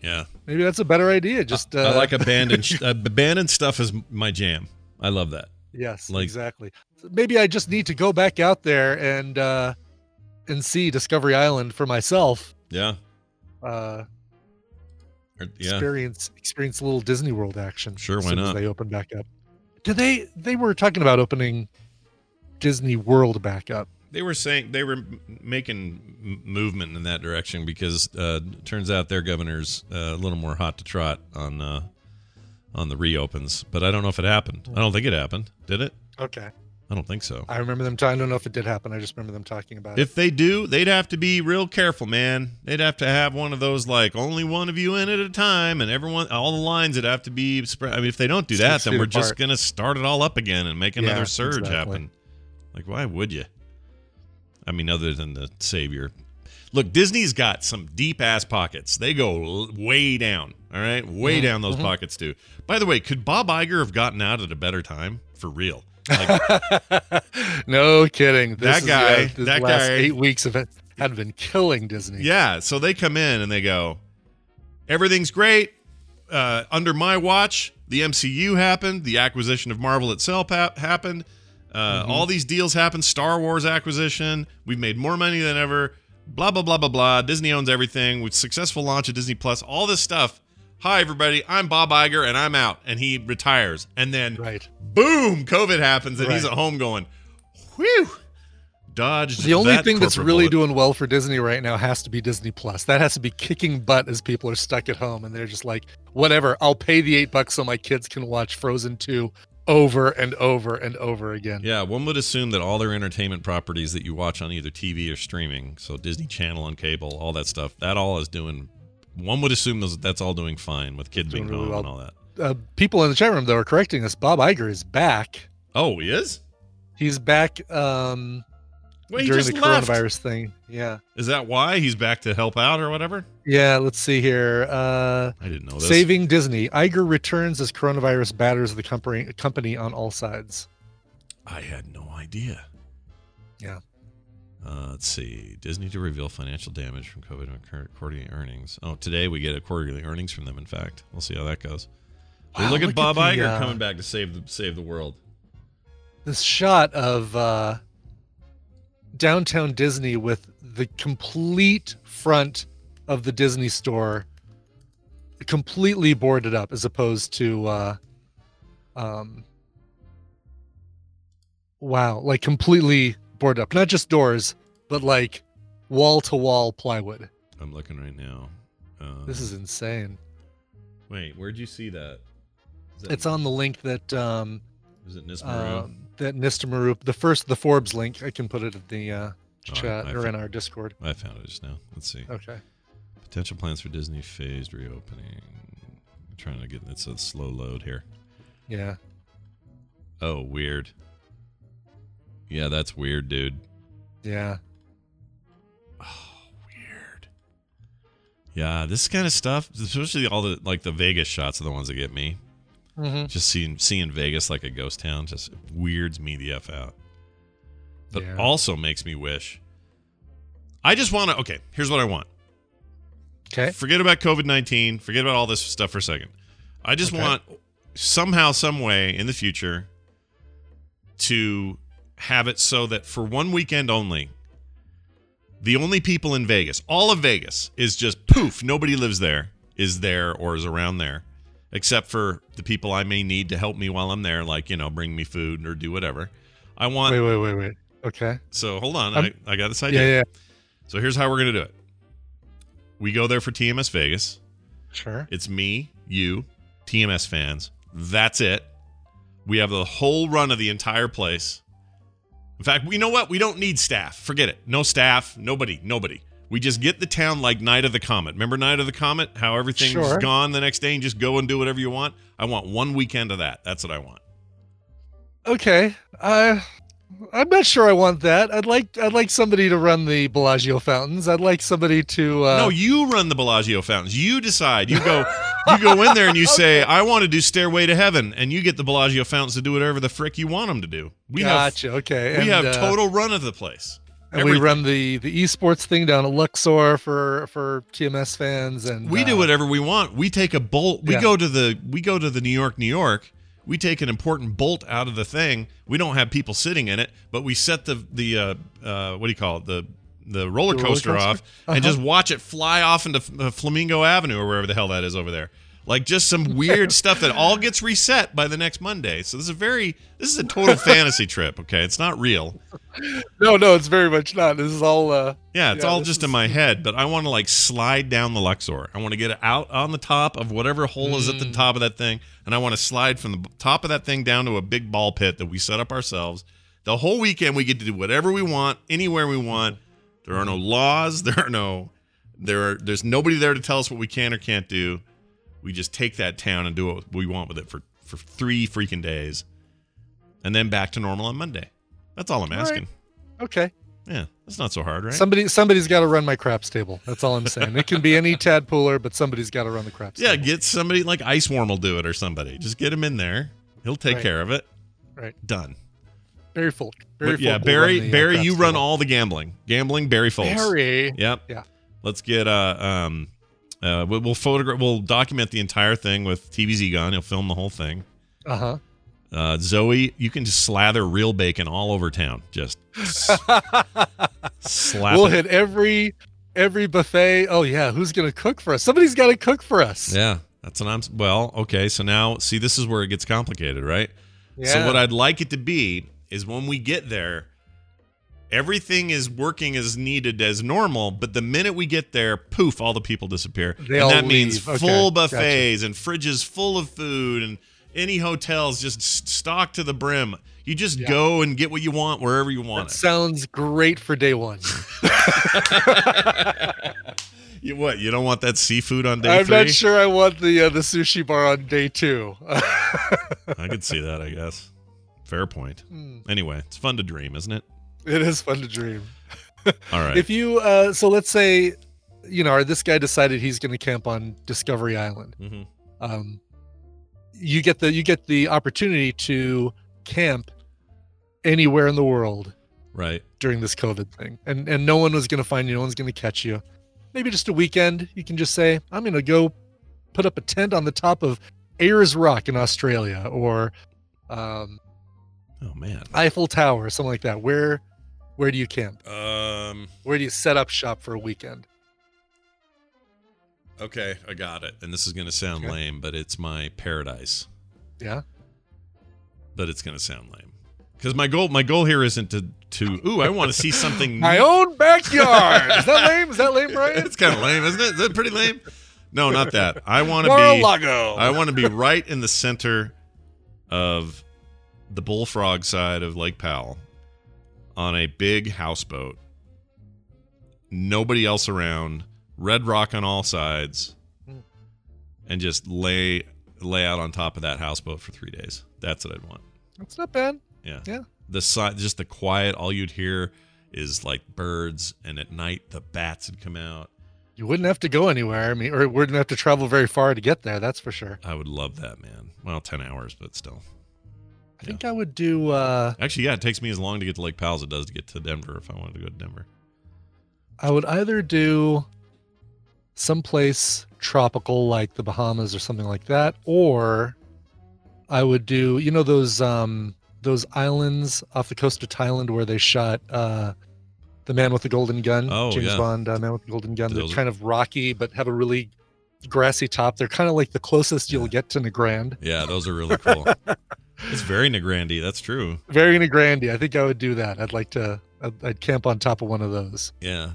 Yeah, maybe that's a better idea. Just uh, I like abandoned uh, abandoned stuff is my jam. I love that. Yes, Like- exactly. Maybe I just need to go back out there and uh and see Discovery Island for myself. Yeah. Uh Or- yeah. experience experience a little Disney World action. Sure, why not? they open back up. Did they they were talking about opening Disney World back up. They were saying they were making movement in that direction because uh, turns out their governor's uh, a little more hot to trot on uh, on the reopens. But I don't know if it happened. I don't think it happened. Did it? Okay. I don't think so. I remember them talking I don't know if it did happen. I just remember them talking about it. If they do, they'd have to be real careful, man. They'd have to have one of those like only one of you in at a time, and everyone, all the lines would have to be spread. I mean, if they don't do Six that, then we're just gonna start it all up again and make another Yeah, surge exactly. happen. Like, why would you? I mean, other than the savior. Look, Disney's got some deep ass pockets. They go l- way down. All right, way Mm-hmm. down those pockets too. By the way, could Bob Iger have gotten out at a better time? For real. Like, no kidding. This That is, guy- uh, that last guy- eight weeks of it had been killing Disney. Yeah, so they come in and they go, everything's great. Uh, under my watch, the MCU happened. The acquisition of Marvel itself hap- happened. Uh, Mm-hmm. All these deals happened. Star Wars acquisition. We've made more money than ever. Blah blah blah blah blah. Disney owns everything. With successful launch of Disney Plus, all this stuff. Hi everybody, I'm Bob Iger and I'm out. And he retires. And then Right. boom, COVID happens and he's at home going, whew. Dodged. The only thing that's really bullet. doing well for Disney right now has to be Disney Plus. That has to be kicking butt as people are stuck at home and they're just like, whatever, I'll pay the eight bucks so my kids can watch Frozen 2 over and over and over again. Yeah, one would assume that all their entertainment properties that you watch on either TV or streaming, so Disney Channel and cable, all that stuff, that all is doing. One would assume those, that's all doing fine with kids Doing being really home well. and all that. Uh, people in the chat room, though, are correcting us. Bob Iger is back. Oh, he is. He's back um, he during the left. coronavirus thing. Yeah. Is that why he's back to help out or whatever? Yeah, let's see here. Uh, I didn't know this. Saving Disney. Iger returns as coronavirus batters the company, company on all sides. I had no idea. Yeah. Uh, let's see. Disney to reveal financial damage from COVID on current quarterly earnings. Oh, today we get a quarterly earnings from them. In fact, we'll see how that goes. Hey, Wow, look at look at Bob the, Iger uh, coming back to save the save the world. This shot of uh, downtown Disney with the complete front of the Disney store completely boarded up as opposed to uh, um, wow, like completely boarded up. Not just doors, but like wall to wall plywood. I'm looking right now. Uh, This is insane. Wait, where'd you see that? That- It's on the link that um, Is it Nismaru? Um, that Nista Maru, the first, the Forbes link, I can put it in the uh, chat I or in our Discord. I found it just now. Let's see. Okay. Potential plans for Disney phased reopening. I'm trying to get it's a slow load here. Yeah. Oh, weird. Yeah, that's weird, dude. Yeah. Oh, weird. Yeah, this kind of stuff, especially all the like the Vegas shots are the ones that get me. hmm Just seeing seeing Vegas like a ghost town just weirds me the f out. But Yeah. also makes me wish. I just want to. Okay, here's what I want. Okay. Forget about COVID nineteen. Forget about all this stuff for a second. I just Okay. want somehow, some way in the future to have it so that for one weekend only, the only people in Vegas, all of Vegas, is just poof. Nobody lives there, is there, or is around there, except for the people I may need to help me while I'm there, like you know, bring me food or do whatever. I want. Wait, wait, wait, wait. Okay. So hold on, I'm- I, I got this idea. Yeah, yeah. So here's how we're gonna do it. We go there for TMS Vegas. Sure. It's me, you, TMS fans. That's it. We have the whole run of the entire place. In fact, you know what? We don't need staff. Forget it. No staff. Nobody. Nobody. We just get the town like Night of the Comet. Remember Night of the Comet? How everything's Sure. gone the next day and just go and do whatever you want. I want one weekend of that. That's what I want. Okay. Uh, I'm not sure I want that. I'd like I'd like somebody to run the Bellagio fountains. I'd like somebody to uh, no, you run the Bellagio fountains. You decide. You go. you go in there and you say, "I want to do Stairway to Heaven," and you get the Bellagio fountains to do whatever the frick you want them to do. We gotcha. okay. have we and, have uh, total run of the place. And we run the the esports thing down at Luxor for for TMS fans, and We do uh, whatever we want. We take a bolt. We Yeah. go to the we go to the New York, New York. We take an important bolt out of the thing. We don't have people sitting in it, but we set the the uh, uh, what do you call it the the roller The roller coaster coaster? off Uh-huh. and just watch it fly off into uh, Flamingo Avenue or wherever the hell that is over there. Like just some weird stuff that all gets reset by the next Monday. So this is a very this is a total fantasy trip. Okay, it's not real. No, no, it's very much not. This is all. uh Yeah, it's Yeah, all just is- in my head, but I want to like slide down the Luxor. I want to get it out on the top of whatever hole is Mm. at the top of that thing, and I want to slide from the top of that thing down to a big ball pit that we set up ourselves. The whole weekend we get to do whatever we want, anywhere we want. There are no laws. There are no there are there's nobody there to tell us what we can or can't do. We just take that town and do what we want with it for for three freaking days, and then back to normal on Monday. That's all I'm All right. asking. Okay. Yeah, that's not so hard, right? Somebody somebody's got to run my craps table. That's all I'm saying. it can be any tadpooler, but somebody's got to run the craps. Yeah, table. get somebody like Ice Worm will do it or somebody. Just get him in there. He'll take Right. care of it. Right. Done. Barry Folk. Barry But yeah, Folk will Barry, the, uh, Barry, craps you run table. all the gambling. Gambling, Barry Foltz. Barry. Yep. Yeah. Let's get uh um uh we'll, we'll photograph we'll document the entire thing with TVZ gun. He'll film the whole thing. Uh huh. Uh Zoe, you can just slather real bacon all over town. Just s- slap We'll it. hit every every buffet. Oh yeah, who's gonna cook for us? Somebody's got to cook for us. Yeah, that's what I'm. Well, okay. So now, see, this is where it gets complicated, right? Yeah. So what I'd like it to be is when we get there, everything is working as needed as normal. But the minute we get there, poof, all the people disappear, They and that means leave. Okay, full gotcha. buffets and fridges full of food and any hotels just stocked to the brim. You just Yeah. go and get what you want wherever you want That it. sounds great for day one. You what? You don't want that seafood on day I'm three? not sure I want the uh, the sushi bar on day two. I could see that. I guess. Fair point. Hmm. Anyway, it's fun to dream, isn't it? it is fun to dream. All right. If you uh, so let's say, you know, or this guy decided he's going to camp on Discovery Island. hmm Um, you get the you get the opportunity to camp anywhere in the world Right. during this COVID thing, and and no one was going to find you. No one's going to catch you. Maybe just a weekend. You can just say, I'm going to go put up a tent on the top of Ayers Rock in Australia, or um, Oh man. Eiffel Tower, something like that. Where where do you camp? Um. Where do you set up shop for a weekend? Okay, I got it. And this is going to sound Okay. lame, but it's my paradise. Yeah. But it's going to sound lame because my goal my goal here isn't to to ooh I want to see something. My own backyard. Is that lame? Is that lame, Brian? it's kind of lame, isn't it? Is that pretty lame? No, not that. I want to be. I want to be right in the center of the Bullfrog side of Lake Powell on a big houseboat. Nobody else around. Red rock on all sides, and just lay lay out on top of that houseboat for three days. That's what I'd want. That's not bad. Yeah. Yeah. The side, just the quiet. All you'd hear is like birds, and at night the bats would come out. You wouldn't have to go anywhere. I mean, or wouldn't have to travel very far to get there. That's for sure. I would love that, man. Well, ten hours, but still. I think I would do. uh Actually, yeah, it takes me as long to get to Lake Powell as it does to get to Denver if I wanted to go to Denver. I would either do someplace tropical like the Bahamas or something like that, or I would do you know those um those islands off the coast of Thailand where they shot uh the Man with the Golden Gun, Oh, James yeah. Bond, uh, Man with the Golden Gun. Those They're kind of rocky but have a really grassy top. They're kind of like the closest you'll get to Nagrand. Yeah, those are really cool. it's very Negrandi. That's true. Very Negrandy. I think I would do that. I'd like to. I'd, I'd camp on top of one of those. Yeah.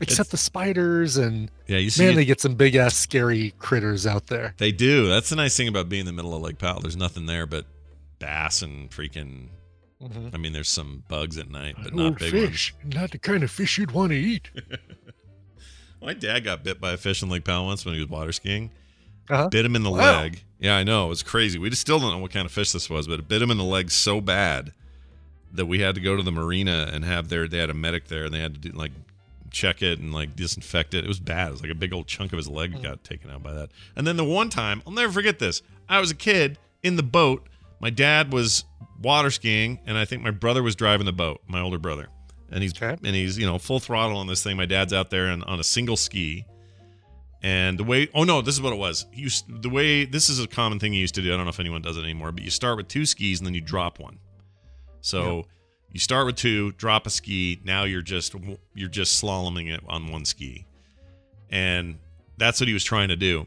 Except the spiders and Yeah, you see, man, they get some big ass scary critters out there. they do. That's the nice thing about being in the middle of Lake Powell. There's nothing there but bass and freaking. Mhm. I mean, there's some bugs at night, but An not big fish, not the kind of fish you'd want to eat. My dad got bit by a fish in Lake Powell once when he was water skiing. Uh-huh. Bit him in the Wow. leg. Yeah, I know. It was crazy. We just still don't know what kind of fish this was, but it bit him in the leg so bad that we had to go to the marina and have their. They had a medic there, and they had to do like check it and like disinfect it. It was bad. It was like a big old chunk of his leg Hmm. got taken out by that. And then the one time, I'll never forget this. I was a kid in the boat. My dad was water skiing, and I think my brother was driving the boat. My older brother, and he's Okay. and he's you know full throttle on this thing. My dad's out there and on a single ski. And the way, oh no, this is what it was. You, the way, this is a common thing you used to do. I don't know if anyone does it anymore, but you start with two skis and then you drop one. So you start with two, drop a ski. Now you're just you're just slaloming it on one ski, and that's what he was trying to do.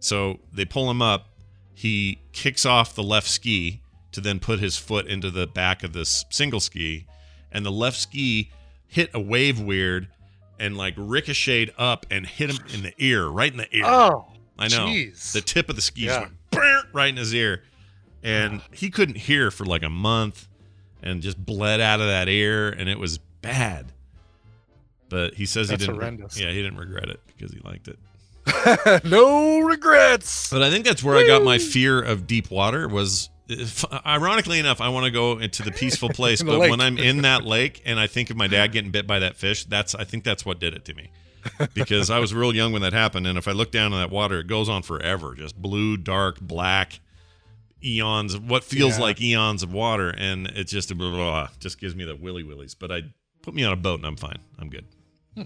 So they pull him up. He kicks off the left ski to then put his foot into the back of this single ski, and the left ski hit a wave weird and like ricocheted up and hit him in the ear, right in the ear. Oh, I know. jeez. The tip of the skis Yeah. went right in his ear. And he couldn't hear for like a month and just bled out of that ear and it was bad. But he says That's he didn't horrendous. Yeah, he didn't regret it because he liked it. no regrets. But I think that's where I got my fear of deep water was ironically enough, I want to go into the peaceful place, the but lake. when I'm in that lake and I think of my dad getting bit by that fish, that's I think that's what did it to me. Because I was real young when that happened, and if I look down in that water, it goes on forever, just blue, dark, black, eons, what feels Yeah. like eons of water, and it just blah, blah, blah, just gives me the willy willies. But I put me on a boat and I'm fine. I'm good. Hmm.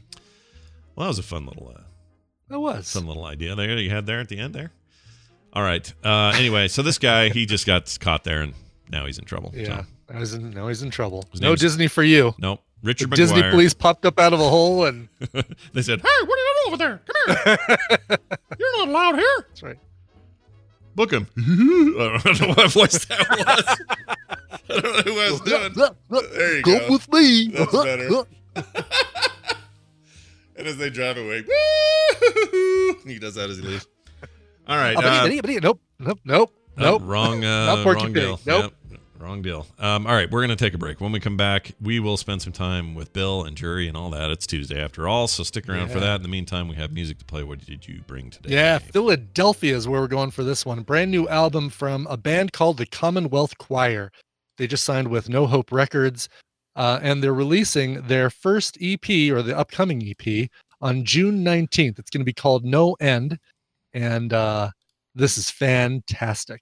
Well, that was a fun little uh, It was. some little idea there you had there at the end there. All right. Uh, anyway, so this guy he just got caught there and now he's in trouble. Yeah. So, Now he's in, now he's in trouble. His No Disney for you. nope. Richard The Disney police popped up out of a hole and they said, "Hey, what are you doing over there? Come here. You're not allowed here. that's right. Book him." I don't know what voice that was. I don't know who I was doing. There you Come go. with me. That's better. And as they drive away, he does that as he leaves. All right. Oh, uh, he- but he- nope. Nope. Nope. Oh, Nope. wrong. Uh, wrong deal. Nope. Yep, wrong deal. Um, all right, we're gonna take a break. When we come back, we will spend some time with Bill and Jury and all that. It's Tuesday after all, so stick around for that. In the meantime, we have music to play. What did you bring today? Yeah, Philadelphia is where we're going for this one. Brand new album from a band called the Commonwealth Choir. They just signed with No Hope Records, uh, and they're releasing their first EP or the upcoming EP on June 19th. It's going to be called No End, and uh, this is fantastic.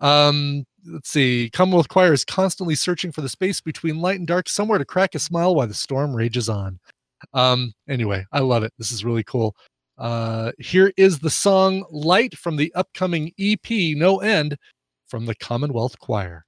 Um, let's see. Commonwealth Choir is constantly searching for the space between light and dark, somewhere to crack a smile while the storm rages on. Um, anyway, I love it. This is really cool. Uh, here is the song Light from the upcoming EP No End from the Commonwealth Choir.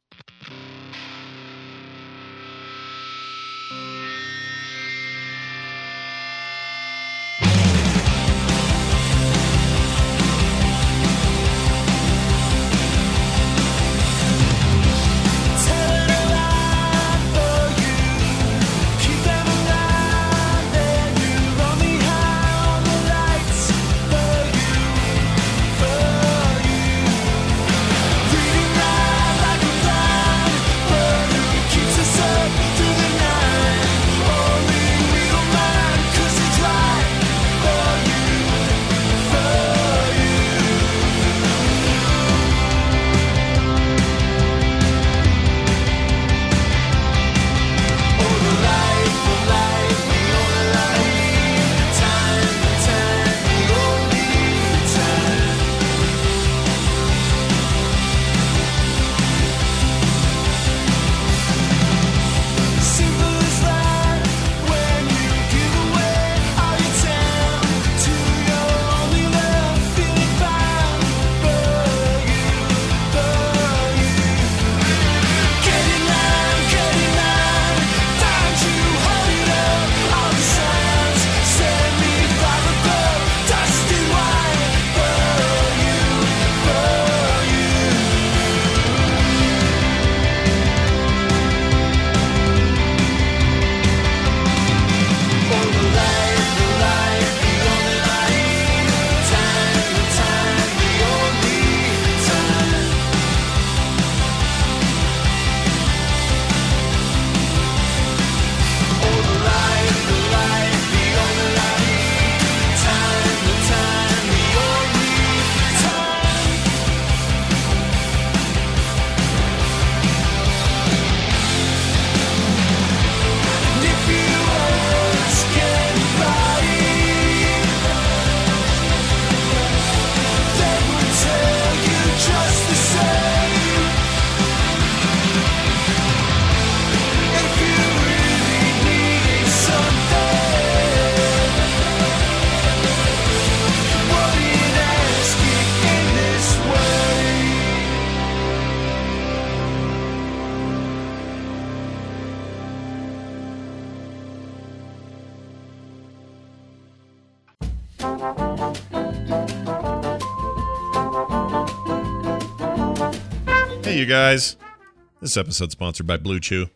This episode sponsored by Blue Chew.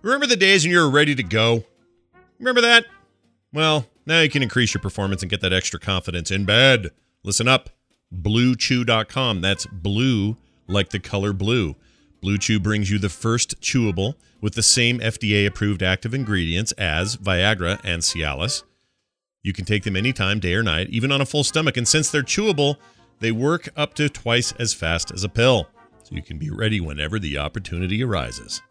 Remember the days when you were ready to go? Remember that? Well, now you can increase your performance and get that extra confidence in bed. Listen up. BlueChew.com. That's blue like the color blue. Blue Chew brings you the first chewable with the same FDA approved active ingredients as Viagra and Cialis. You can take them anytime, day or night, even on a full stomach. And since they're chewable, they work up to twice as fast as a pill. So you can be ready whenever the opportunity arises.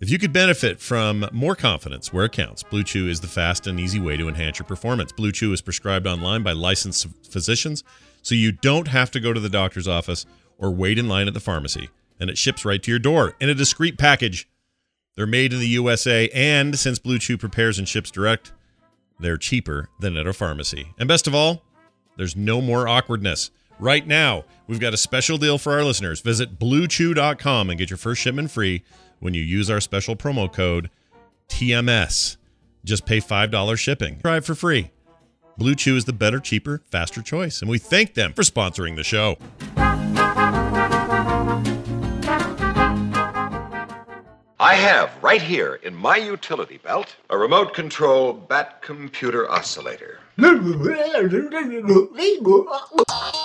If you could benefit from more confidence where it counts, Blue Chew is the fast and easy way to enhance your performance. Blue Chew is prescribed online by licensed physicians, so you don't have to go to the doctor's office or wait in line at the pharmacy, and it ships right to your door in a discreet package. They're made in the USA, and since Blue Chew prepares and ships direct, they're cheaper than at a pharmacy. And best of all, there's no more awkwardness. Right now, we've got a special deal for our listeners. Visit bluechew.com and get your first shipment free when you use our special promo code TMS. Just pay $5 shipping. Try it for free. Blue Chew is the better, cheaper, faster choice, and we thank them for sponsoring the show. I have right here in my utility belt a remote control bat computer oscillator.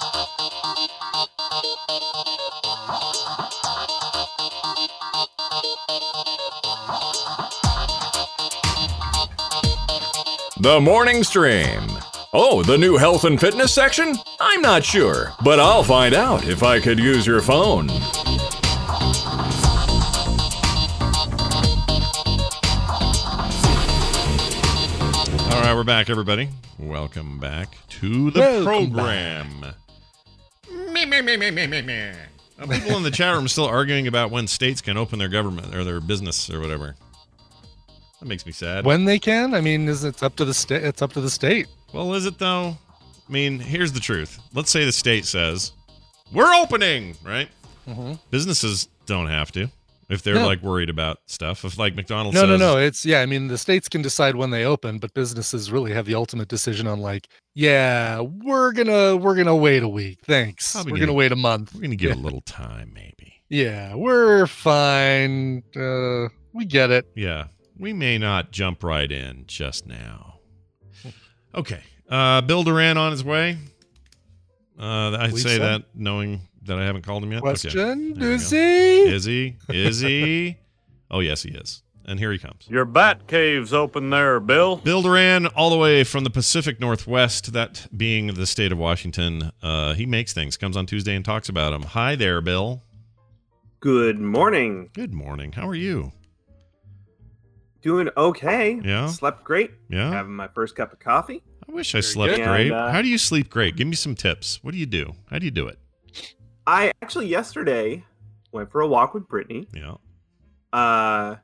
The morning stream. Oh, the new health and fitness section? I'm not sure, but I'll find out if I could use your phone. All right, we're back, everybody. Welcome back to the Welcome program. Meh, meh, meh, meh, meh, meh, meh. Uh, people in the chat room still arguing about when states can open their government or their business or whatever. That makes me sad. When they can, I mean, is it's up to the state? It's up to the state. Well, is it though? I mean, here's the truth. Let's say the state says, we're opening, right? Mhm. Businesses don't have to if they're No. like worried about stuff. If like McDonald's No, no, says, no. It's yeah. I mean, the states can decide when they open, but businesses really have the ultimate decision on like, yeah, we're gonna we're gonna wait a week. Thanks. We're gonna- gonna wait a month. we're to give Yeah. a little time, maybe. Yeah, we're fine. Uh, we get it. Yeah, we may not jump right in just now. Okay. Uh, Bill Doran on his way. Uh, I'd say so. that knowing that I haven't called him yet. Okay. Question: There we Is he? Is he? Is he? oh, yes, he is. And here he comes. Your bat cave's open there, Bill. Bill Doran, all the way from the Pacific Northwest, that being the state of Washington. Uh, he makes things, comes on Tuesday and talks about them. Hi there, Bill. Good morning. Good morning. How are you? Doing okay. Yeah? Slept great. Yeah? Having my first cup of coffee. I wish I slept good. great. And, uh, How do you sleep great? Give me some tips. What do you do? How do you do it? I actually yesterday went for a walk with Brittany. Yeah. Uh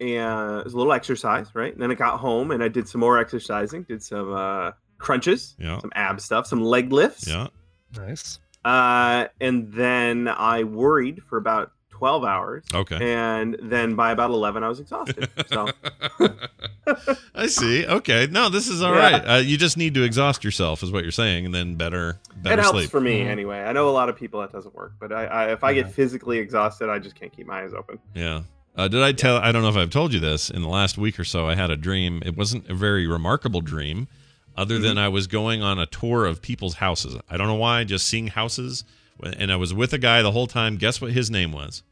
and it was a little exercise, right? And then I got home and I did some more exercising, did some uh crunches, Yeah. some ab stuff, some leg lifts. Yeah. Nice. Uh and then I worried for about 12 hours. Okay. And then by about 11 I was exhausted. So I see. Okay. No, this is all Yeah. right. Uh, you just need to exhaust yourself, is what you're saying, and then better, better it helps sleep. for me Mhm. anyway. I know a lot of people that doesn't work, but I, I if I get physically exhausted, I just can't keep my eyes open. Yeah. Uh, did I tell? I don't know if I've told you this. In the last week or so, I had a dream. It wasn't a very remarkable dream, other than I was going on a tour of people's houses. I don't know why, just seeing houses, and I was with a guy the whole time. Guess what his name was?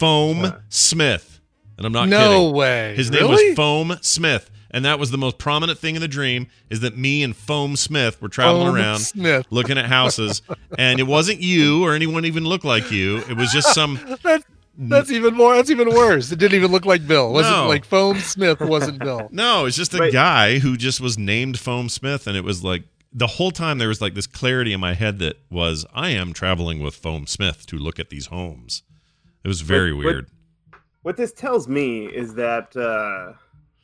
Foam What? Smith. And I'm not no kidding. No way. His name Really? was Foam Smith, and that was the most prominent thing in the dream. Is that me and Foam Smith were traveling Foam around Smith. looking at houses, and it wasn't you or anyone even looked like you. It was just some. That, that's even more. That's even worse. It didn't even look like Bill. Wasn't No. like Foam Smith wasn't Bill. No, it's just a Right. guy who just was named Foam Smith, and it was like the whole time there was like this clarity in my head that was I am traveling with Foam Smith to look at these homes. It was very What- what- weird. What this tells me is that uh,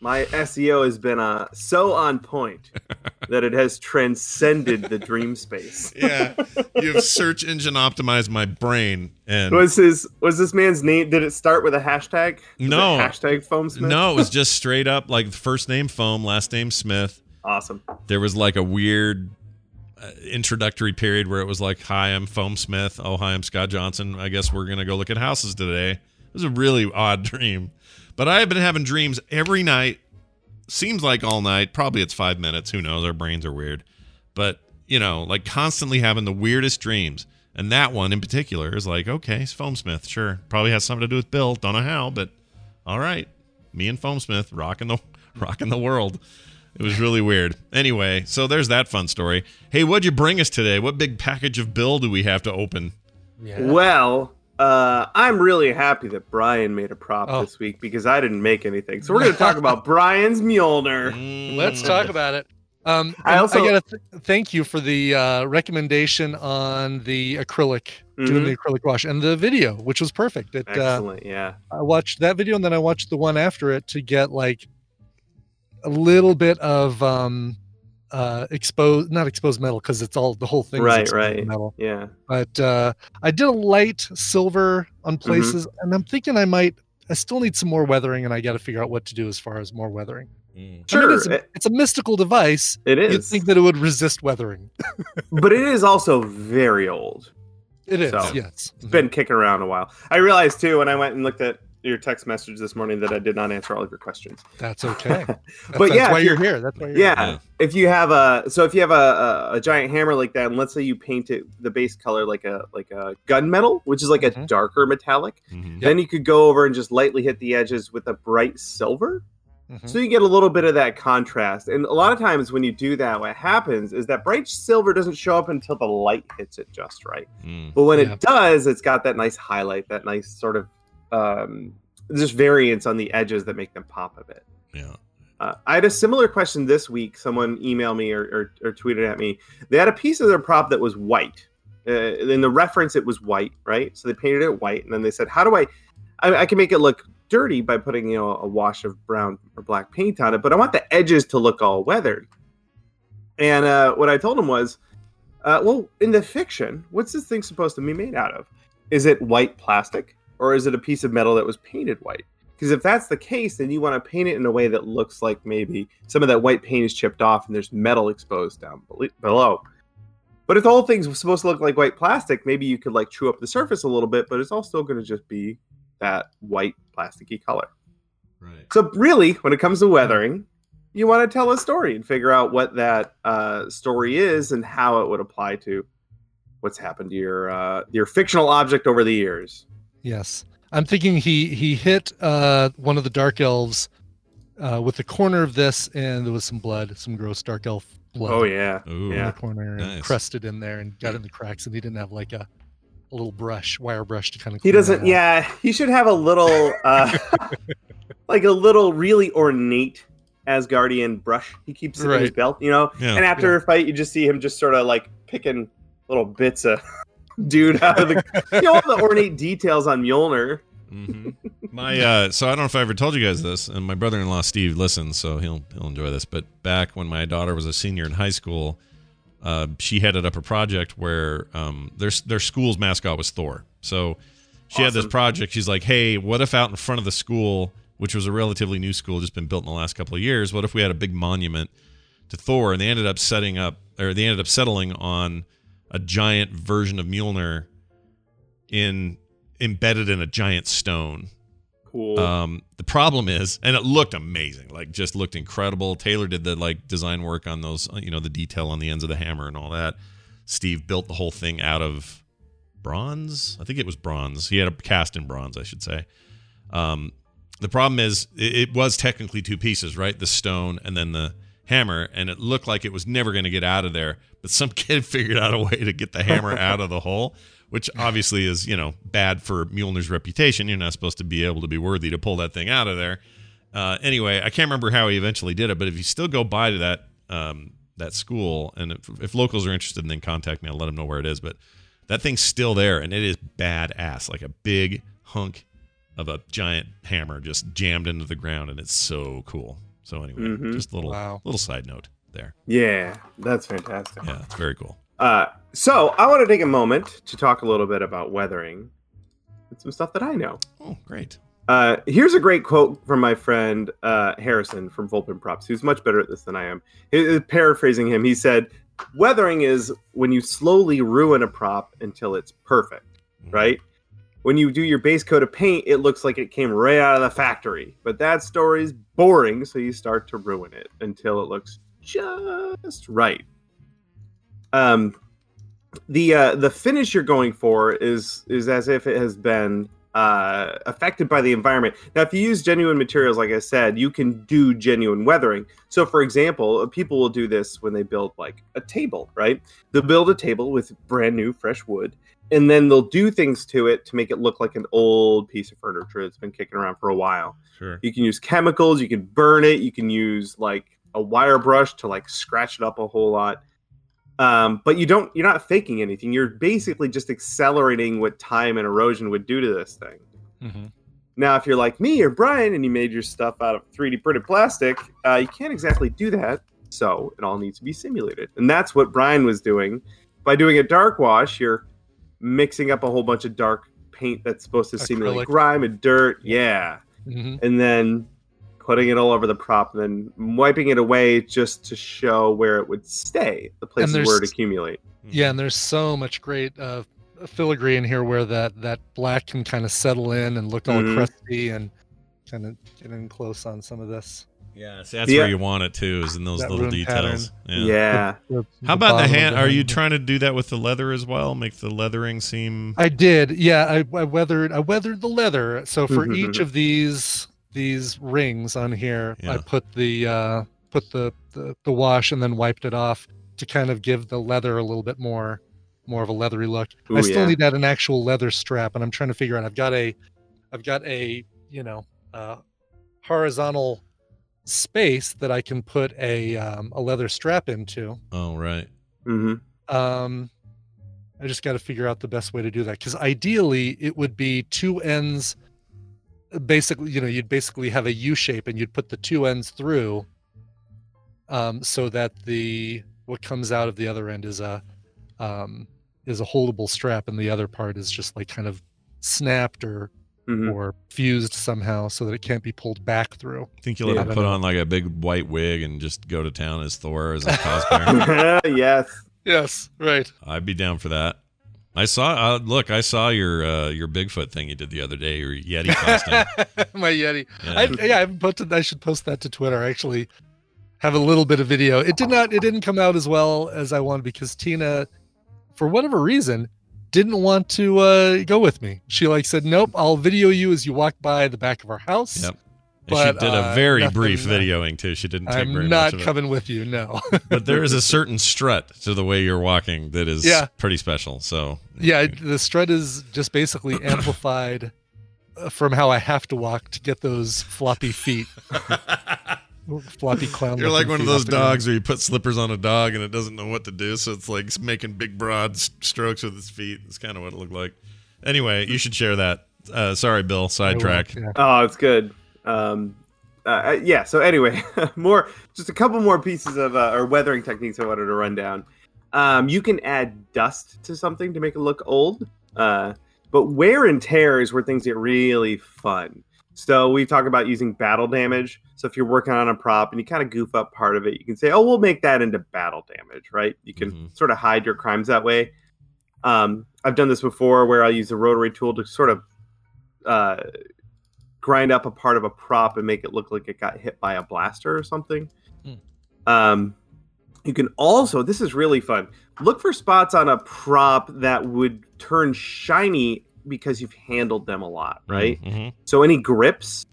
my SEO has been uh, so on point that it has transcended the dream space. yeah, you've search engine optimized my brain, and Was his was this man's name? Did it start with a hashtag? Was No. hashtag foam Smith. no, it was just straight up like first name Foam, last name Smith. awesome. There was like a weird Uh, introductory period where it was like, "Hi, I'm Foam Smith. Oh, hi, I'm Scott Johnson. I guess we're gonna go look at houses today." It was a really odd dream, but I have been having dreams every night. Seems like all night. Probably it's five minutes. Who knows? Our brains are weird, but you know, like constantly having the weirdest dreams. And that one in particular is like, okay, it's Foam Smith. Sure, probably has something to do with Bill. Don't know how, but all right. Me and Foam Smith rocking the rocking the world. It was really weird. Anyway, so there's that fun story. Hey, what'd you bring us today? What big package of Bill do we have to open? Yeah. Well, uh, I'm really happy that Brian made a prop Oh. this week because I didn't make anything. So we're going to talk about Brian's Mjolnir. Mm. Let's talk about it. Um, I I also- also I gotta th- thank you for the uh, recommendation on the acrylic, doing Mhm. the acrylic wash, and the video, which was perfect. It, uh, Excellent, yeah. I watched that video and then I watched the one after it to get like a little bit of um uh exposed not exposed metal because it's all the whole thing Right, right. metal Yeah. but uh i did a light silver on Mm-hmm. places and i'm thinking i might i still need some more weathering and i got to figure out what to do as far as more weathering Mm. I mean, Sure. it's, a, it- it's a mystical device It is. you'd think that it would resist weathering but it is also very old. it is So, yes It's been kicking around a while. I realized too when I went and looked at your text message this morning that I did not answer all of your questions. that's okay But that's, yeah, why you're you're- here that's why you're Yeah, Yeah. if you have a so if you have a, a, a giant hammer like that, and let's say you paint it the base color like a like a gunmetal, which is like a Mhm. darker metallic, Mhm. then you could go over and just lightly hit the edges with a bright silver. Mhm. So you get a little bit of that contrast. And a lot of times when you do that, what happens is that bright silver doesn't show up until the light hits it just right. Mm. But when Yeah. it does, it's got that nice highlight, that nice sort of um, just variance on the edges that make them pop a bit. Yeah. Uh, I had a similar question this week. Someone emailed me or, or, or tweeted at me. They had a piece of their prop that was white. Uh, in the reference, it was white, right? So they painted it white, and then they said, "How do I? I, I can make it look dirty by putting you know a wash of brown or black paint on it, but I want the edges to look all weathered." And uh, what I told him was, uh, "Well, in the fiction, what's this thing supposed to be made out of? Is it white plastic, or is it a piece of metal that was painted white?" Because if that's the case, then you want to paint it in a way that looks like maybe some of that white paint is chipped off and there's metal exposed down below. But if the whole thing's supposed to look like white plastic, maybe you could like chew up the surface a little bit, but it's all still going to just be that white plasticky color. Right. So really, when it comes to weathering, you want to tell a story and figure out what that uh, story is and how it would apply to what's happened to your uh, your fictional object over the years. Yes, I'm thinking he he hit uh, one of the dark elves uh, with the corner of this, and there was some blood, some gross dark elf blood. Oh yeah, Ooh. in yeah. the corner and Nice. crusted in there and got in the cracks, and he didn't have like a, a little brush, wire brush to kind of. He doesn't. Yeah, he should have a little, uh, like a little really ornate Asgardian brush. He keeps it in his belt, you know. Yeah. And after Yeah. a fight, you just see him just sort of like picking little bits of dude out of the, you know, all the ornate details on Mjolnir. hmm My uh, so I don't know if I ever told you guys this, and my brother-in-law Steve listens, so he'll he'll enjoy this. But back when my daughter was a senior in high school, uh, she headed up a project where um, their their school's mascot was Thor. So she had this project. She's like, "Hey, what if out in front of the school, which was a relatively new school, just been built in the last couple of years, what if we had a big monument to Thor?" And they ended up setting up, or they ended up settling on a giant version of Mjolnir in embedded in a giant stone. Cool. Um, the problem is, and it looked amazing, like just looked incredible. Taylor did the like design work on those, uh, you know, the detail on the ends of the hammer and all that. Steve built the whole thing out of bronze. I think it was bronze. He had a cast in bronze, I should say. Um, the problem is, it, it was technically two pieces, right? The stone and then the hammer, and it looked like it was never going to get out of there. But some kid figured out a way to get the hammer out of the hole, which obviously is, you know, bad for Mjolnir's reputation. You're not supposed to be able to be worthy to pull that thing out of there. Uh, anyway, I can't remember how he eventually did it, but if you still go by to that um, that school, and if, if locals are interested, then contact me. I'll let them know where it is. But that thing's still there, and it is badass, like a big hunk of a giant hammer just jammed into the ground, and it's so cool. So anyway, Mhm. just a little Wow. little side note there. yeah, that's fantastic. Yeah, it's very cool. Uh, so I want to take a moment to talk a little bit about weathering and some stuff that I know. Oh, great. Uh, here's a great quote from my friend uh, Harrison from Volpin Props, who's much better at this than I am. He- he- paraphrasing him, he said, weathering is when you slowly ruin a prop until it's perfect, right? When you do your base coat of paint, it looks like it came right out of the factory. But that story's boring, so you start to ruin it until it looks just right. Um, the uh, the finish you're going for is is as if it has been uh, affected by the environment. Now, if you use genuine materials, like I said, you can do genuine weathering. So, for example, uh, people will do this when they build like a table, right? They'll build a table with brand new fresh wood, and then they'll do things to it to make it look like an old piece of furniture that's been kicking around for a while. Sure. You can use chemicals, you can burn it, you can use like a wire brush to like scratch it up a whole lot um, but you don't you're not faking anything you're basically just accelerating what time and erosion would do to this thing Mm-hmm. now if you're like me or brian and you made your stuff out of 3d printed plastic uh, you can't exactly do that so it all needs to be simulated and that's what brian was doing by doing a dark wash you're mixing up a whole bunch of dark paint that's supposed to simulate Acrylic. grime and dirt yeah Mhm. and then putting it all over the prop and then wiping it away just to show where it would stay, the places where it would accumulate. Yeah, and there's so much great uh, filigree in here where that that black can kind of settle in and look all Mhm. crusty and kind of get in close on some of this. Yeah, see, that's Yeah. where you want it too, is in those That little rune details. Yeah. Yeah. The- How about the bottom of hand? Are you trying to do that with the leather as well? Make the leathering seem. I did. Yeah, I, I weathered I weathered the leather. So for Mhm, each mhm. of these these rings on here, I put the uh put the, the the wash and then wiped it off to kind of give the leather a little bit more more of a leathery look. I still yeah. need that an actual leather strap and I'm trying to figure out I've got a I've got a, you know, uh horizontal space that I can put a um, a leather strap into. Oh, right. hmm Um, I just got to figure out the best way to do that because ideally it would be two ends. Basically, you know, you'd basically have a U shape and you'd put the two ends through, um, so that the what comes out of the other end is a um, is a holdable strap, and the other part is just like kind of snapped or Mhm. or fused somehow so that it can't be pulled back through. I think you'll Yeah. have to put know. on like a big white wig and just go to town as Thor as a cosplayer. yes. Yes, right. I'd be down for that. I saw. Uh, look, I saw your uh, your Bigfoot thing you did the other day. Your Yeti costume. My Yeti. Yeah. I, yeah, I haven't posted. I should post that to Twitter. I actually have a little bit of video. It did not. It didn't come out as well as I wanted because Tina, for whatever reason, didn't want to uh, go with me. She like said, "Nope, I'll video you as you walk by the back of our house." Yep. And But, she did a uh, very nothing, brief uh, videoing too. She didn't take I'm not much of it. coming with you. No. but there is a certain strut to the way you're walking that is Yeah. pretty special. So yeah, the strut is just basically amplified uh, from how I have to walk to get those floppy feet. floppy clown. You're like one of those dogs where you put slippers on a dog and it doesn't know what to do, so it's like making big broad strokes with its feet. It's kind of what it looked like. Anyway, you should share that. Uh, sorry, Bill. Sidetrack. yeah. Oh, it's good. Um, uh, yeah. So anyway, more just a couple more pieces of uh, or weathering techniques I wanted to run down. Um, you can add dust to something to make it look old, uh, but wear and tear is where things get really fun. So we talk about using battle damage. So if you're working on a prop and you kind of goof up part of it, you can say, "Oh, we'll make that into battle damage," right? You can Mhm. sort of hide your crimes that way. Um, I've done this before, where I'll use a rotary tool to sort of uh, grind up a part of a prop and make it look like it got hit by a blaster or something. Hmm. Um, you can also, this is really fun, look for spots on a prop that would turn shiny because you've handled them a lot, right? Mhm. So any grips,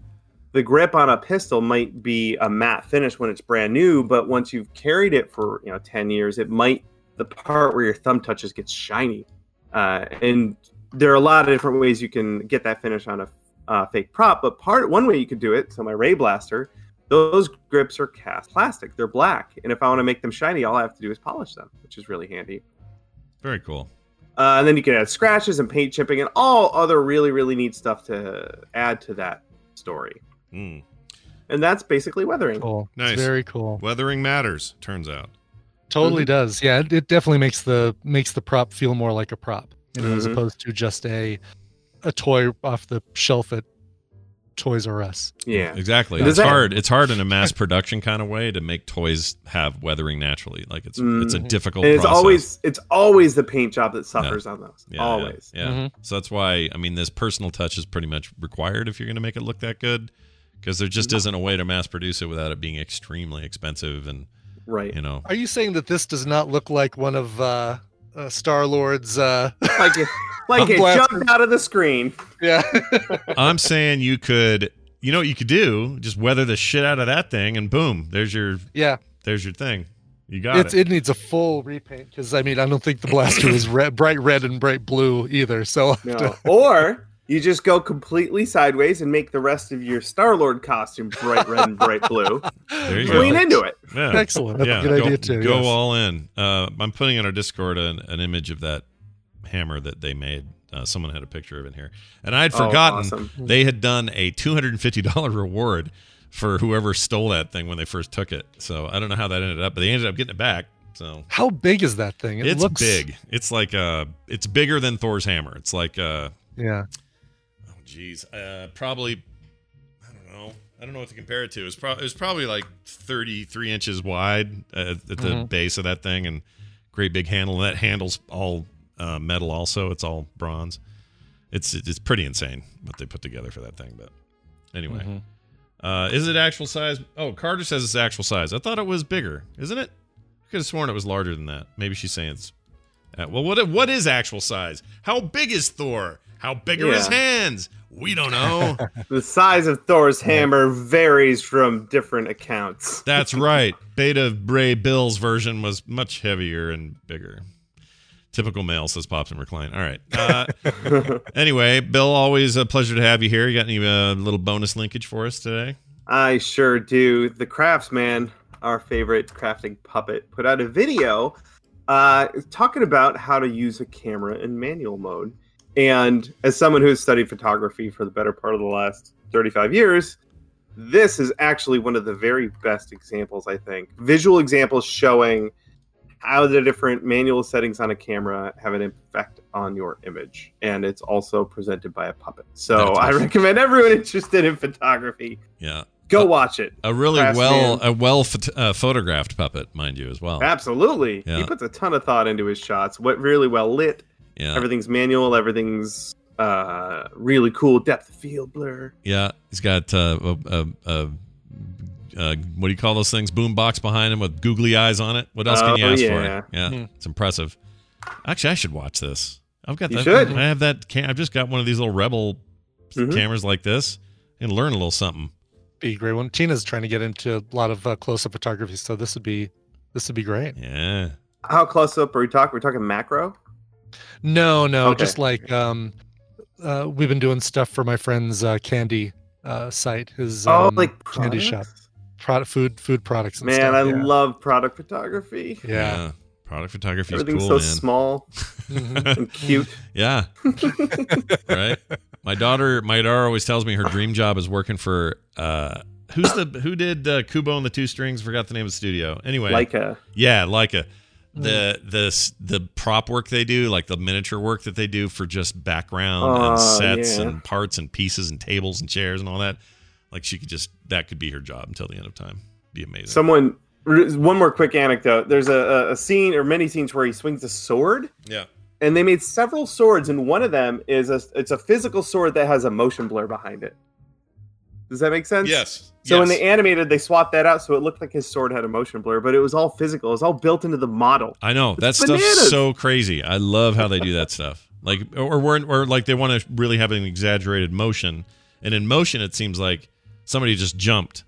the grip on a pistol might be a matte finish when it's brand new, but once you've carried it for you know ten years, it might the part where your thumb touches gets shiny. Uh, and there are a lot of different ways you can get that finish on a uh, fake prop, but part one way you could do it. So my Ray Blaster, those grips are cast plastic; they're black, and if I want to make them shiny, all I have to do is polish them, which is really handy. Very cool. Uh, and then you can add scratches and paint chipping and all other really, really neat stuff to add to that story. Mm. And that's basically weathering. Cool. It's Nice. very cool. Weathering matters. Turns out. Totally does. Yeah, it, it definitely makes the makes the prop feel more like a prop, you know, as Mhm. opposed to just a a toy off the shelf at Toys R Us. Yeah, exactly. Does It's that- hard. It's hard in a mass production kind of way to make toys have weathering naturally. Like it's it's a Mhm. difficult. And it's process. always it's always the paint job that suffers on those. Yeah, yeah, always. Yeah. Mm-hmm. So that's why I mean this personal touch is pretty much required if you're going to make it look that good, because there just isn't a way to mass produce it without it being extremely expensive and Right. you know. Are you saying that this does not look like one of uh, uh, Star Lord's? Uh, Like it, like it jumped out of the screen. yeah. I'm saying you could, you know what you could do? Just weather the shit out of that thing, and boom, there's your yeah. there's your thing. You got It's, it. it needs a full repaint because I mean I don't think the blaster is red, bright red and bright blue either. So No. to- or you just go completely sideways and make the rest of your Star Lord costume bright red and bright blue. There you Lean go. into it. Yeah. Excellent. That's yeah, a good go, idea too. Go yes. all in. Uh, I'm putting in our Discord an, an image of that hammer that they made. Uh, someone had a picture of it here, and I had Oh, forgotten awesome. they had done a $250 reward for whoever stole that thing when they first took it. So I don't know how that ended up, but they ended up getting it back. So How big is that thing? It it's looks big. It's like uh, it's bigger than Thor's hammer. It's like uh, Yeah. Geez, uh, probably I don't know. I don't know what to compare it to. It's probably it's probably like 33 inches wide uh, at the Mhm. base of that thing, and great big handle. That handle's all uh, metal. Also, it's all bronze. It's it's pretty insane what they put together for that thing. But anyway, Mhm. uh, is it actual size? Oh, Carter says it's actual size. I thought it was bigger, isn't it? I could have sworn it was larger than that. Maybe she's saying it's. Uh, well, what what is actual size? How big is Thor? How big are his hands? We don't know. The size of Thor's hammer varies from different accounts. That's right. Beta Bray Bill's version was much heavier and bigger. Typical male says Pops and Recline. All right. Uh, anyway, Bill, always a pleasure to have you here. You got any uh, little bonus linkage for us today? I sure do. The Craftsman, our favorite crafting puppet, put out a video uh, talking about how to use a camera in manual mode. And as someone who's studied photography for the better part of the last 35 years, this is actually one of the very best examples, I think. Visual examples showing how the different manual settings on a camera have an effect on your image. And it's also presented by a puppet. So That's I awesome. recommend everyone interested in photography Yeah. go watch it. A really Craftsman. well a well phot- uh, photographed puppet, mind you, as well. Absolutely. Yeah. He puts a ton of thought into his shots. What really well lit. Yeah. Everything's manual. Everything's uh, really cool depth of field blur. Yeah. He's got uh, a, a, a, uh, what do you call those things? Boom box behind him with googly eyes on it. What else can you Oh, ask yeah. for? Yeah. Hmm. It's impressive. Actually, I should watch this. I've got You that. should. I have that. Cam- I've just got one of these little Rebel Mhm. cameras like this and learn a little something. Be a great one. Tina's trying to get into a lot of uh, close-up photography, so this would be this would be great. Yeah. How close up are we talking? We're talking macro. No, no, Okay. just like um, uh, we've been doing stuff for my friend's uh, candy uh, site, his oh, um, like candy shop, product, food, food products. And Man, stuff, I yeah. love product photography. Yeah. Product photography is Everything's cool, so man. small Mhm. and cute. Yeah. right. My daughter, my daughter always tells me her dream job is working for uh who's the who did uh, Kubo and the Two Strings? Forgot the name of the studio. Anyway, Laika. Yeah, Laika. The mm. the the prop work they do, like the miniature work that they do for just background and Oh, sets yeah. and parts and pieces and tables and chairs and all that. Like she could just that could be her job until the end of time. Be amazing. Someone. One more quick anecdote. There's a, a, a scene or many scenes where he swings a sword, yeah. and they made several swords, and one of them is a it's a physical sword that has a motion blur behind it. Does that make sense? Yes. So when they animated, they swapped that out, so it looked like his sword had a motion blur, but it was all physical. It was all built into the model. I know that It's stuff's so crazy. I love how they do that stuff. Like, or or, or like they want to really have an exaggerated motion, and in motion it seems like somebody just jumped,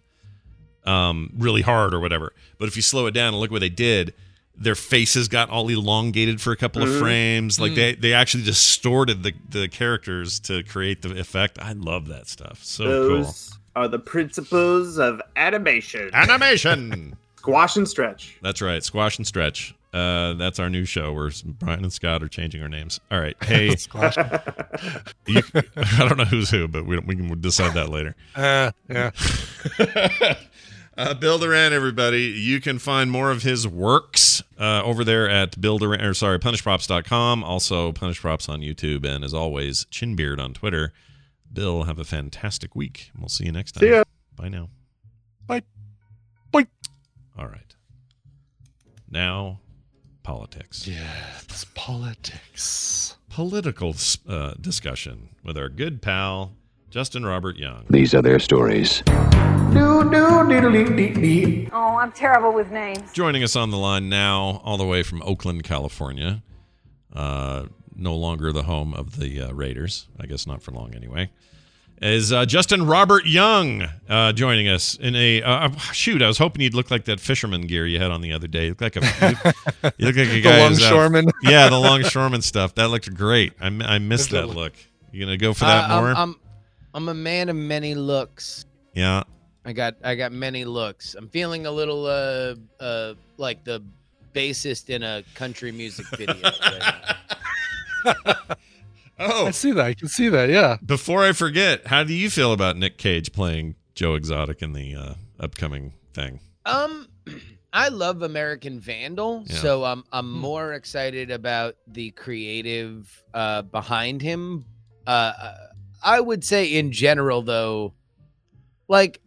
um, really hard or whatever. But if you slow it down and look what they did, their faces got all elongated for a couple of Mhm. frames. Like Mm. they they actually distorted the the characters to create the effect. I love that stuff. So cool. Those are the principles of animation. Animation. Squash and stretch. That's right. Squash and stretch. Uh, that's our new show where Brian and Scott are changing our names. All right. Hey, you, I don't know who's who, but we, we can decide that later. Uh, yeah. Uh, Bill Doran, everybody. You can find more of his works uh, over there at Bill Doran, or sorry, punishedprops.com. Also, Punished Props on YouTube. And as always, Chinbeard on Twitter. Bill, have a fantastic week. We'll see you next time. See ya. Bye now. Bye. Bye. All right. Now, politics. Yes, politics. Political uh, discussion with our good pal, Justin Robert Young. These are their stories. Oh, I'm terrible with names. Joining us on the line now, all the way from Oakland, California. Uh, no longer the home of the uh, Raiders. I guess not for long anyway. Is uh, Justin Robert Young uh, joining us in a uh, shoot? I was hoping you'd look like that fisherman gear you had on the other day. You look like a you, you look like a guy. the who's out- longshoreman. yeah, the longshoreman stuff. That looked great. I missed that look. look. You gonna go for that Uh, more? I'm, I'm I'm a man of many looks. yeah. I got I got many looks. I'm feeling a little uh uh like the bassist in a country music video. right. Oh, I see that. I can see that. Yeah. Before I forget, how do you feel about Nick Cage playing Joe Exotic in the uh, upcoming thing? Um, I love American Vandal, Yeah. so I'm I'm Hmm. more excited about the creative uh behind him. Uh, I would say in general though, like,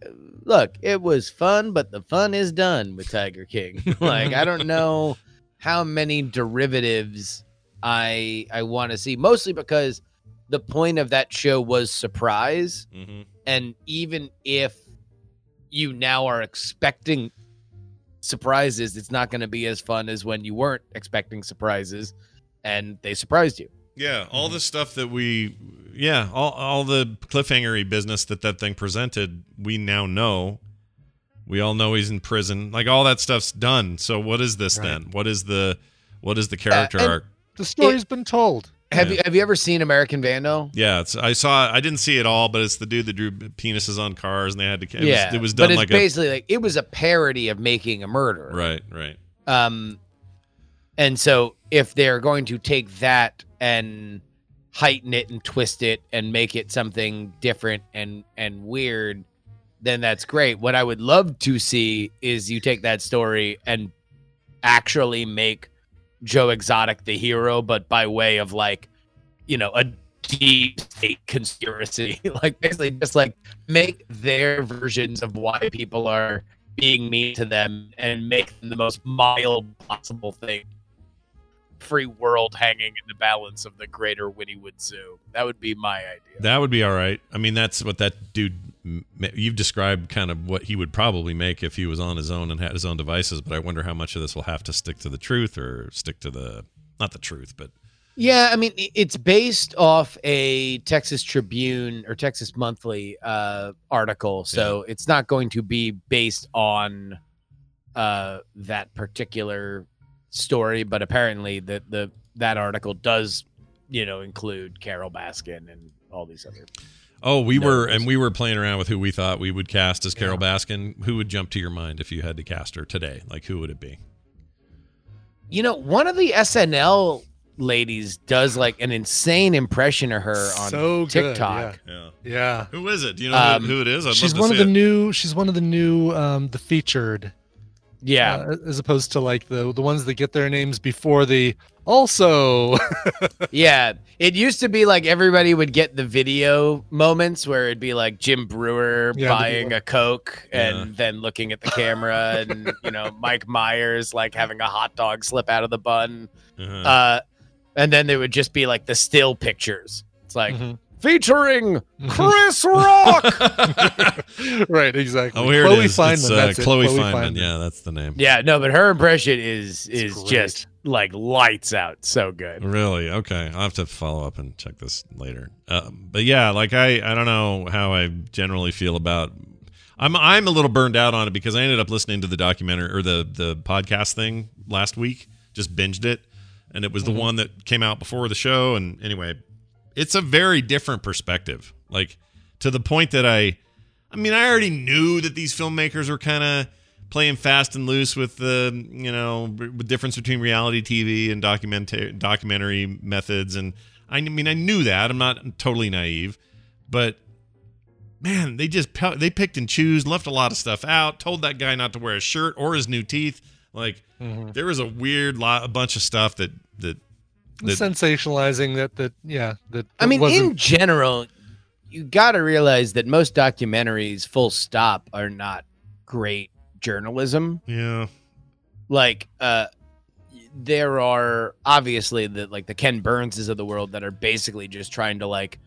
look, it was fun, but the fun is done with Tiger King. like, I don't know how many derivatives I I want to see, mostly because the point of that show was surprise Mm-hmm. and even if you now are expecting surprises it's not going to be as fun as when you weren't expecting surprises and they surprised you Yeah, all the stuff that we, yeah, all all the cliffhangery business that that thing presented, we now know. We all know he's in prison. Like all that stuff's done. So what is this Right. then? What is the what is the character and- arc? The story's been told. have Yeah. you have you ever seen american vandal Yeah, it's I saw I didn't see it all, but it's the dude that drew penises on cars and they had to it yeah was, it was done but it's like basically like it was a parody of making a murder right, right. um and so if they're going to take that and heighten it and twist it and make it something different and and weird then that's great what i would love to see is you take that story and actually make joe exotic the hero but by way of like you know a deep state conspiracy like basically just like make their versions of why people are being mean to them and make them the most mild possible thing. Free world hanging in the balance of the greater Wynnewood Zoo. That would be my idea. That would be all right. I mean, that's what that dude. You've described kind of what he would probably make if he was on his own and had his own devices. But I wonder how much of this will have to stick to the truth or stick to the not the truth, but Yeah, I mean, it's based off a Texas Tribune or Texas Monthly uh, article, so it's not going to be based on uh, that particular story. But apparently, the the that article does, you know, include Carole Baskin and all these other. oh, we No, were and we were playing around with who we thought we would cast as Carole Baskin. Who would jump to your mind if you had to cast her today? Like who would it be? You know, one of the SNL ladies does like an insane impression of her on So good, TikTok. Yeah. Yeah. Who is it? Do you know Um, who, who it is? I'd she's love to one of the it. new. She's one of the new. Um, the featured. Yeah. uh, as opposed to like the the ones that get their names before the also. yeah, it used to be like everybody would get the video moments where it'd be like Jim Breuer Yeah, buying a Coke and then looking at the camera, and you know Mike Myers like having a hot dog slip out of the bun, Uh-huh. uh, and then there would just be like the still pictures. It's like Mhm. Featuring Chris Rock. right. Exactly. oh, here Chloe it is. Fineman. it's, uh, that's it, Chloe, Fineman. Yeah, that's the name. yeah, no, but her impression is is great. just like lights out. So good. Really? Okay. I'll have to follow up and check this later. Um, but yeah, like I, I don't know how I generally feel about. I'm I'm a little burned out on it because I ended up listening to the documentary or the the podcast thing last week. Just binged it, and it was the one that came out before the show. And anyway, it's a very different perspective. Like to the point that I, I mean, I already knew that these filmmakers were kind of playing fast and loose with the you know the difference between reality TV and documentary documentary methods, and I mean I knew that I'm not totally naive, but man, they just they picked and choose, left a lot of stuff out, told that guy not to wear a shirt or his new teeth. Like Mhm. there was a weird lot, a bunch of stuff that that, that Sensationalizing that. That yeah. That. I mean, wasn't- in general, you got to realize that most documentaries, full stop, are not great journalism. Yeah. Like, uh, there are obviously the like the Ken Burnses of the world that are basically just trying to like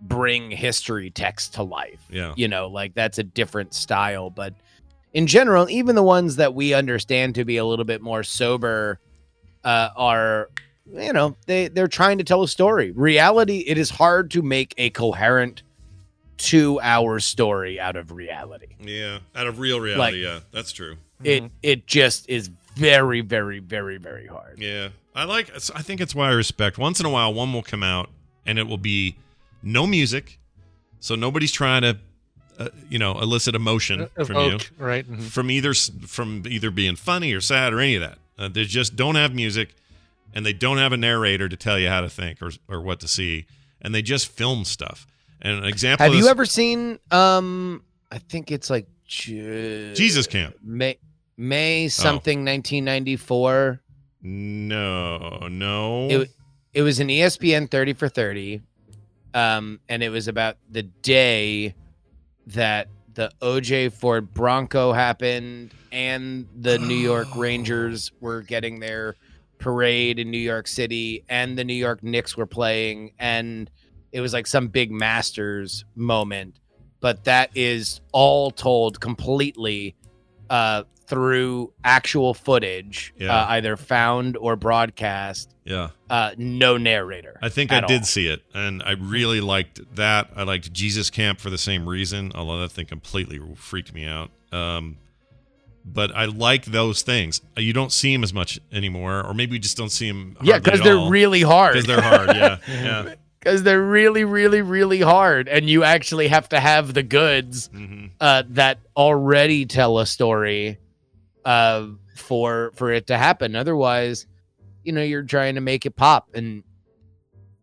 bring history text to life. Yeah. You know, like that's a different style, but in general, even the ones that we understand to be a little bit more sober uh, are you know, they they're trying to tell a story. Reality, it is hard to make a coherent 2-hour story out of reality. Yeah. Out of real reality. yeah. That's true. It it just is very very very very hard. Yeah. I like, I think it's why I respect. Once in a while, one will come out and it will be no music. So nobody's trying to, uh, you know, elicit emotion Uh, from you. evoke, right, mhm. From either, from either being funny or sad or any of that. Uh, they just don't have music and they don't have a narrator to tell you how to think or, or what to see. And they just film stuff. And an example Have of you ever seen um I think it's like Ju- Jesus Camp? May Oh. May something 1994. No, no. It it was an ESPN 30 for 30. Um and it was about the day that the OJ Ford Bronco happened and the New York Rangers were getting their parade in New York City and the New York Knicks were playing and it was like some big Masters moment but that is all told completely uh through actual footage Yeah. uh, either found or broadcast Yeah. uh no narrator I think I did all. see it, and I really liked that. I liked Jesus Camp for the same reason, although that thing completely freaked me out. Um, but I like those things. You don't see them as much anymore, or maybe you just don't see them. Yeah, because they're really hard. Because they're hard. Yeah, yeah. Because they're really, really, really hard, and you actually have to have the goods Mm-hmm. uh, that already tell a story uh, for for it to happen. Otherwise, you know, you're trying to make it pop. And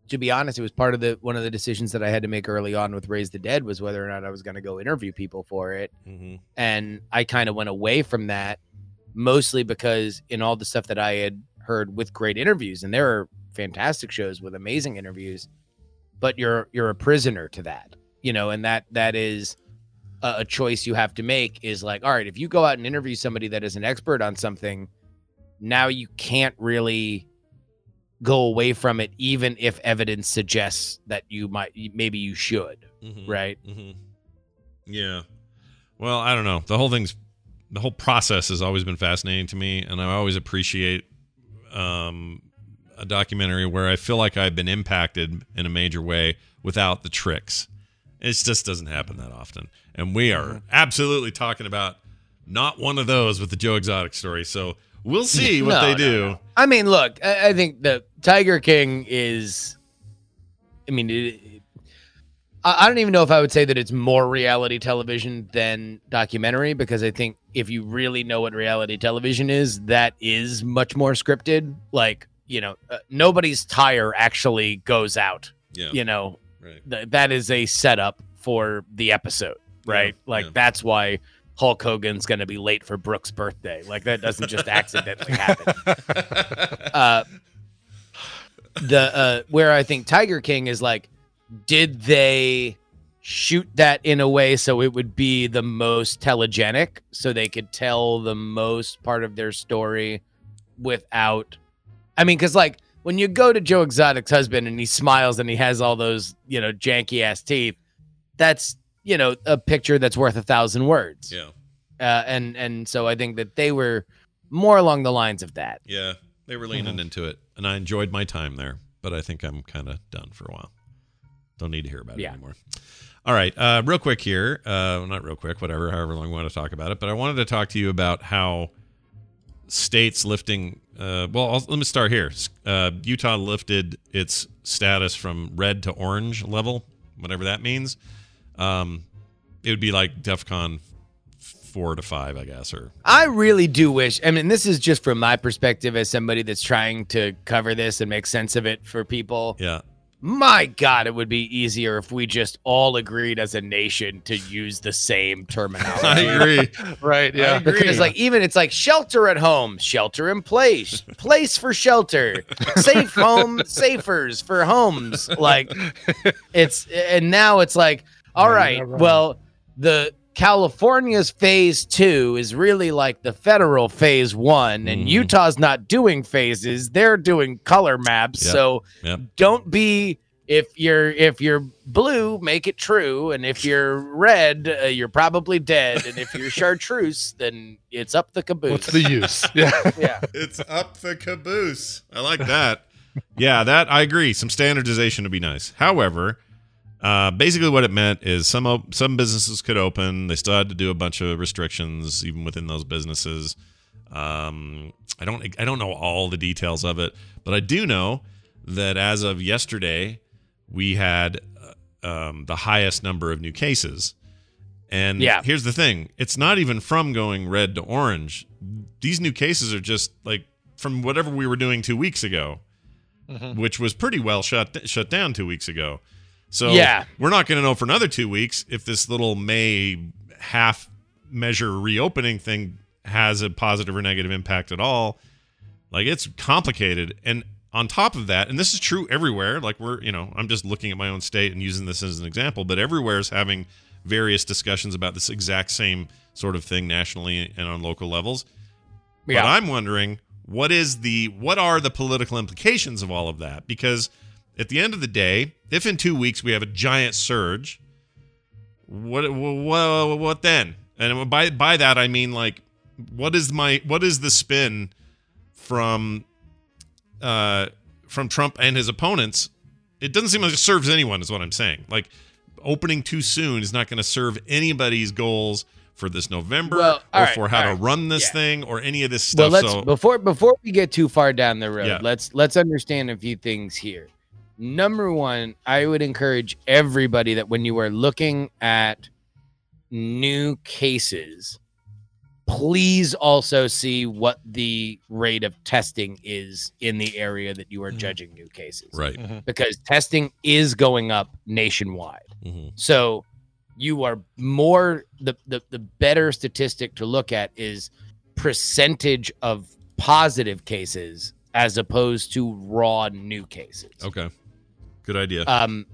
to be honest, it was part of the one of the decisions that I had to make early on with Raise the Dead was whether or not I was going to go interview people for it. Mm-hmm. And I kind of went away from that mostly because in all the stuff that I had heard with great interviews, and there are fantastic shows with amazing interviews, but you're you're a prisoner to that, you know, and that that is a, a choice you have to make. Is like, all right, if you go out and interview somebody that is an expert on something, now you can't really go away from it, even if evidence suggests that you might maybe you should, Mhm. right? Mm-hmm. Yeah. Well, I don't know. The whole thing's the whole process has always been fascinating to me, and I always appreciate um, a documentary where I feel like I've been impacted in a major way without the tricks. It just doesn't happen that often, and we are absolutely talking about not one of those with the Joe Exotic story. So we'll see what No, they no, do. I mean, look, I, I think the Tiger King is. I mean, it, I, I don't even know if I would say that it's more reality television than documentary because I think if you really know what reality television is, that is much more scripted. Like, you know, uh, nobody's tire actually goes out. Yeah. You know, Right. Th- that is a setup for the episode, right? like, that's why. Hulk Hogan's going to be late for Brooke's birthday. Like that doesn't just accidentally happen. uh, the uh, where I think Tiger King is like, did they shoot that in a way so it would be the most telegenic, so they could tell the most part of their story without? I mean, because like when you go to Joe Exotic's husband and he smiles and he has all those you know janky ass teeth, that's you know a picture that's worth a thousand words. Yeah. Uh, and and so I think that they were more along the lines of that. Yeah, they were leaning into it, and I enjoyed my time there. But I think I'm kind of done for a while. Don't need to hear about it Yeah. anymore. All right, uh, real quick here. Uh, not real quick, whatever, however long we want to talk about it. But I wanted to talk to you about how states lifting. Uh, well, I'll, let me start here. Uh, Utah lifted its status from red to orange level, whatever that means. Um, it would be like DEFCON four to five, I guess, or I really do wish. I mean, this is just from my perspective as somebody that's trying to cover this and make sense of it for people. yeah. My God, it would be easier if we just all agreed as a nation to use the same terminology. I agree. right? I Yeah. agree. Because like even it's like shelter at home, shelter in place, place for shelter, safe home, safers for homes. Like it's and now it's like, all Yeah, right, well, the California's phase two is really like the federal phase one, and Mhm. Utah's not doing phases; they're doing color maps. Yep. So Yep. don't be if you're if you're blue, make it true, and if you're red, uh, you're probably dead, and if you're chartreuse, then it's up the caboose. What's the use? Yeah. yeah. it's up the caboose. I like that. yeah, that I agree. Some standardization would be nice. However, uh, basically what it meant is some op- some businesses could open. They still had to do a bunch of restrictions even within those businesses. Um, I don't I don't know all the details of it, but I do know that as of yesterday, we had uh, um, the highest number of new cases. And Yeah. here's the thing: it's not even from going red to orange. These new cases are just like from whatever we were doing two weeks ago, Mhm. which was pretty well shut shut down two weeks ago. So Yeah. we're not going to know for another two weeks if this little May half measure reopening thing has a positive or negative impact at all. Like it's complicated. And on top of that, and this is true everywhere, like we're, you know, I'm just looking at my own state and using this as an example, but everywhere is having various discussions about this exact same sort of thing nationally and on local levels. But I'm wondering what is the what are the political implications of all of that? Because at the end of the day, if in two weeks we have a giant surge, what what what then? And by by that I mean like, what is my what is the spin from uh from Trump and his opponents? It doesn't seem like it serves anyone, is what I'm saying. Like opening too soon is not going to serve anybody's goals for this November Well, or right, for how to right. run this Yeah. thing or any of this Well, stuff. let's so before before we get too far down the road, Yeah. let's let's understand a few things here. Number one, I would encourage everybody that when you are looking at new cases, please also see what the rate of testing is in the area that you are judging new cases. right. Because testing is going up nationwide. Mhm. So you are more the, the the better statistic to look at is percentage of positive cases as opposed to raw new cases. Okay. Good idea. Um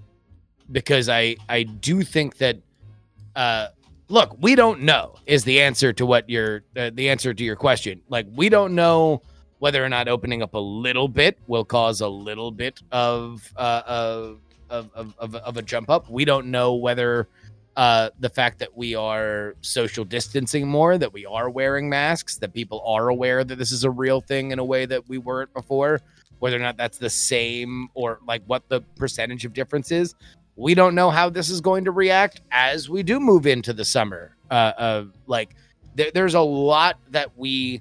because I I do think that uh look, we don't know is the answer to what your uh, the answer to your question. Like we don't know whether or not opening up a little bit will cause a little bit of uh of of of, of, a jump up. We don't know whether uh the fact that we are social distancing more, that we are wearing masks, that people are aware that this is a real thing in a way that we weren't before, whether or not that's the same or like what the percentage of difference is. We don't know how this is going to react as we do move into the summer. Uh, uh like there, there's a lot that we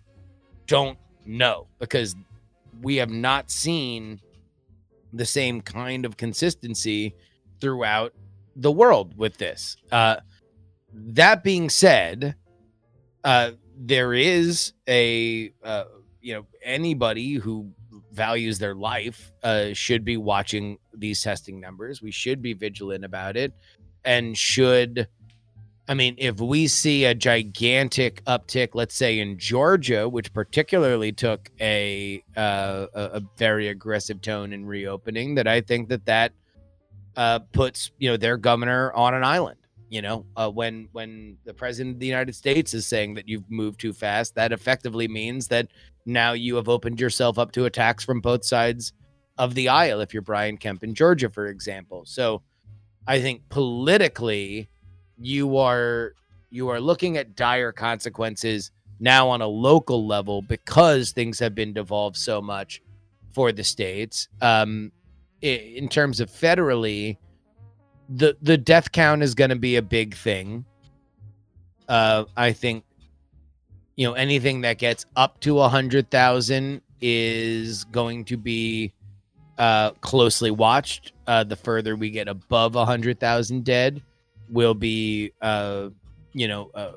don't know because we have not seen the same kind of consistency throughout the world with this. Uh, that being said, uh, there is a uh, you know anybody who values their life uh, should be watching these testing numbers. We should be vigilant about it, and should. I mean, if we see a gigantic uptick, let's say in Georgia, which particularly took a uh, a, very aggressive tone in reopening, that I think that that uh, puts you know their governor on an island. You know, uh, when when the president of the United States is saying that you've moved too fast, that effectively means that now you have opened yourself up to attacks from both sides of the aisle. If you're Brian Kemp in Georgia, for example, so I think politically, you are you are looking at dire consequences now on a local level because things have been devolved so much for the states. Um, in terms of federally, the the death count is going to be a big thing. Uh, I think you know anything that gets up to a hundred thousand is going to be uh, closely watched. Uh, the further we get above a hundred thousand dead, will be uh, you know uh,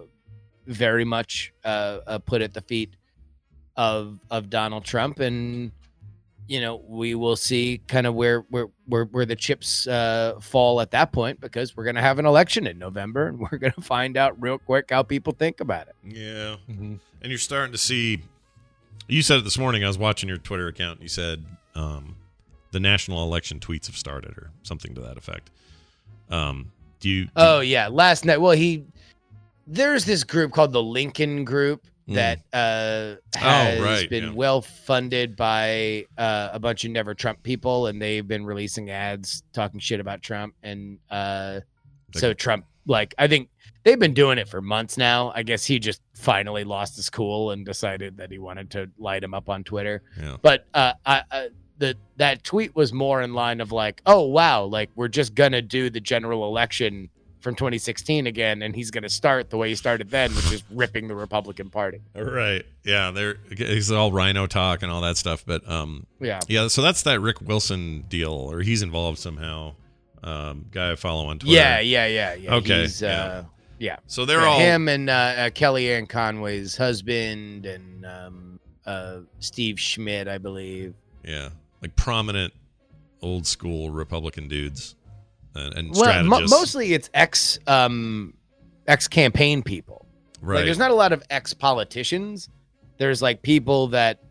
very much uh, uh, put at the feet of of Donald Trump and you know, we will see kind of where where where, where the chips uh, fall at that point because we're going to have an election in November and we're going to find out real quick how people think about it. Yeah. And you're starting to see. You said it this morning. I was watching your Twitter account. You said um, the national election tweets have started, or something to that effect. Um, do you? Oh yeah, last night. Well, he there's this group called the Lincoln Group that uh, has Hmm. Oh, right, been yeah. well funded by uh, a bunch of Never Trump people, and they've been releasing ads talking shit about Trump. And uh, so Trump, like, I think they've been doing it for months now. I guess he just finally lost his cool and decided that he wanted to light him up on Twitter. Yeah. But uh, I, I, the that tweet was more in line of like, oh wow, like we're just gonna do the general election from 2016 again, and he's gonna start the way he started then, which is ripping the Republican Party. Right. Yeah. There. It's all RINO talk and all that stuff. But um. Yeah. Yeah. So that's that Rick Wilson deal, or he's involved somehow. Um, guy I follow on Twitter. Yeah, yeah, yeah, yeah. Okay. He's, uh, yeah. So they're Yeah, all him and uh, uh, Kellyanne Conway's husband and um, uh, Steve Schmidt, I believe. Yeah, like prominent old school Republican dudes and, and Well, mo- mostly it's ex um, ex campaign people. Right. Like, there's not a lot of ex politicians. There's like people that,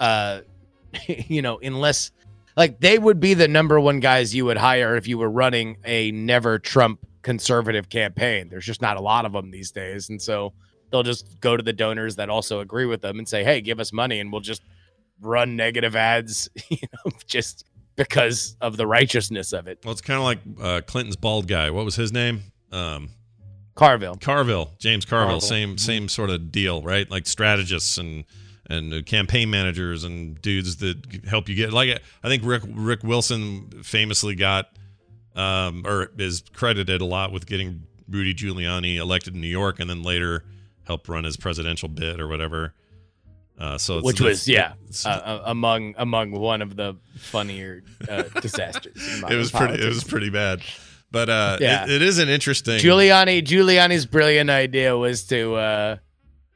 uh, you know, unless like they would be the number one guys you would hire if you were running a never Trump conservative campaign. There's just not a lot of them these days, and so they'll just go to the donors that also agree with them and say, "Hey, give us money, and we'll just run negative ads," you know, just because of the righteousness of it. Well, it's kind of like uh, Clinton's bald guy. What was his name? Um, Carville. Carville. James Carville. Carville. Same same sort of deal, right? Like strategists and and uh, campaign managers and dudes that help you get. Like I think Rick Rick Wilson famously got um, or is credited a lot with getting Rudy Giuliani elected in New York, and then later helped run his presidential bid or whatever. Uh, so it's, which was yeah uh, uh, among among one of the funnier uh, disasters. it was pretty. It was pretty bad. But uh, Yeah. it, it is an interesting. Giuliani Giuliani's brilliant idea was to uh,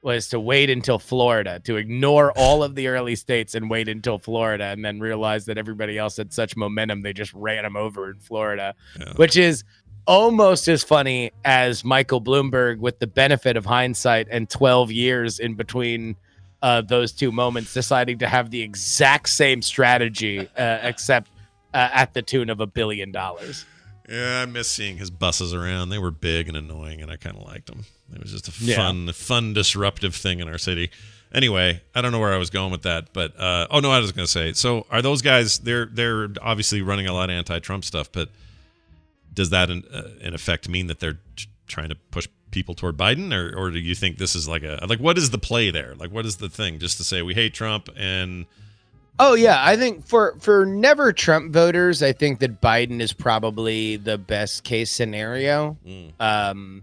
was to wait until Florida to ignore all of the early states and wait until Florida and then realize that everybody else had such momentum they just ran them over in Florida, which is almost as funny as Michael Bloomberg with the benefit of hindsight and 12 years in between uh, those two moments deciding to have the exact same strategy uh, except uh, at the tune of a billion dollars. Yeah, I miss seeing his buses around. They were big and annoying, and I kind of liked them. It was just a Yeah. fun, fun, disruptive thing in our city. Anyway, I don't know where I was going with that, but uh, oh no, I was going to say. So, are those guys? They're they're obviously running a lot of anti-Trump stuff, but does that in, uh, in effect mean that they're trying to push people toward Biden, or or do you think this is like a like what is the play there? Like what is the thing? Just to say we hate Trump and Oh yeah, I think for for never Trump voters, I think that Biden is probably the best case scenario. Um,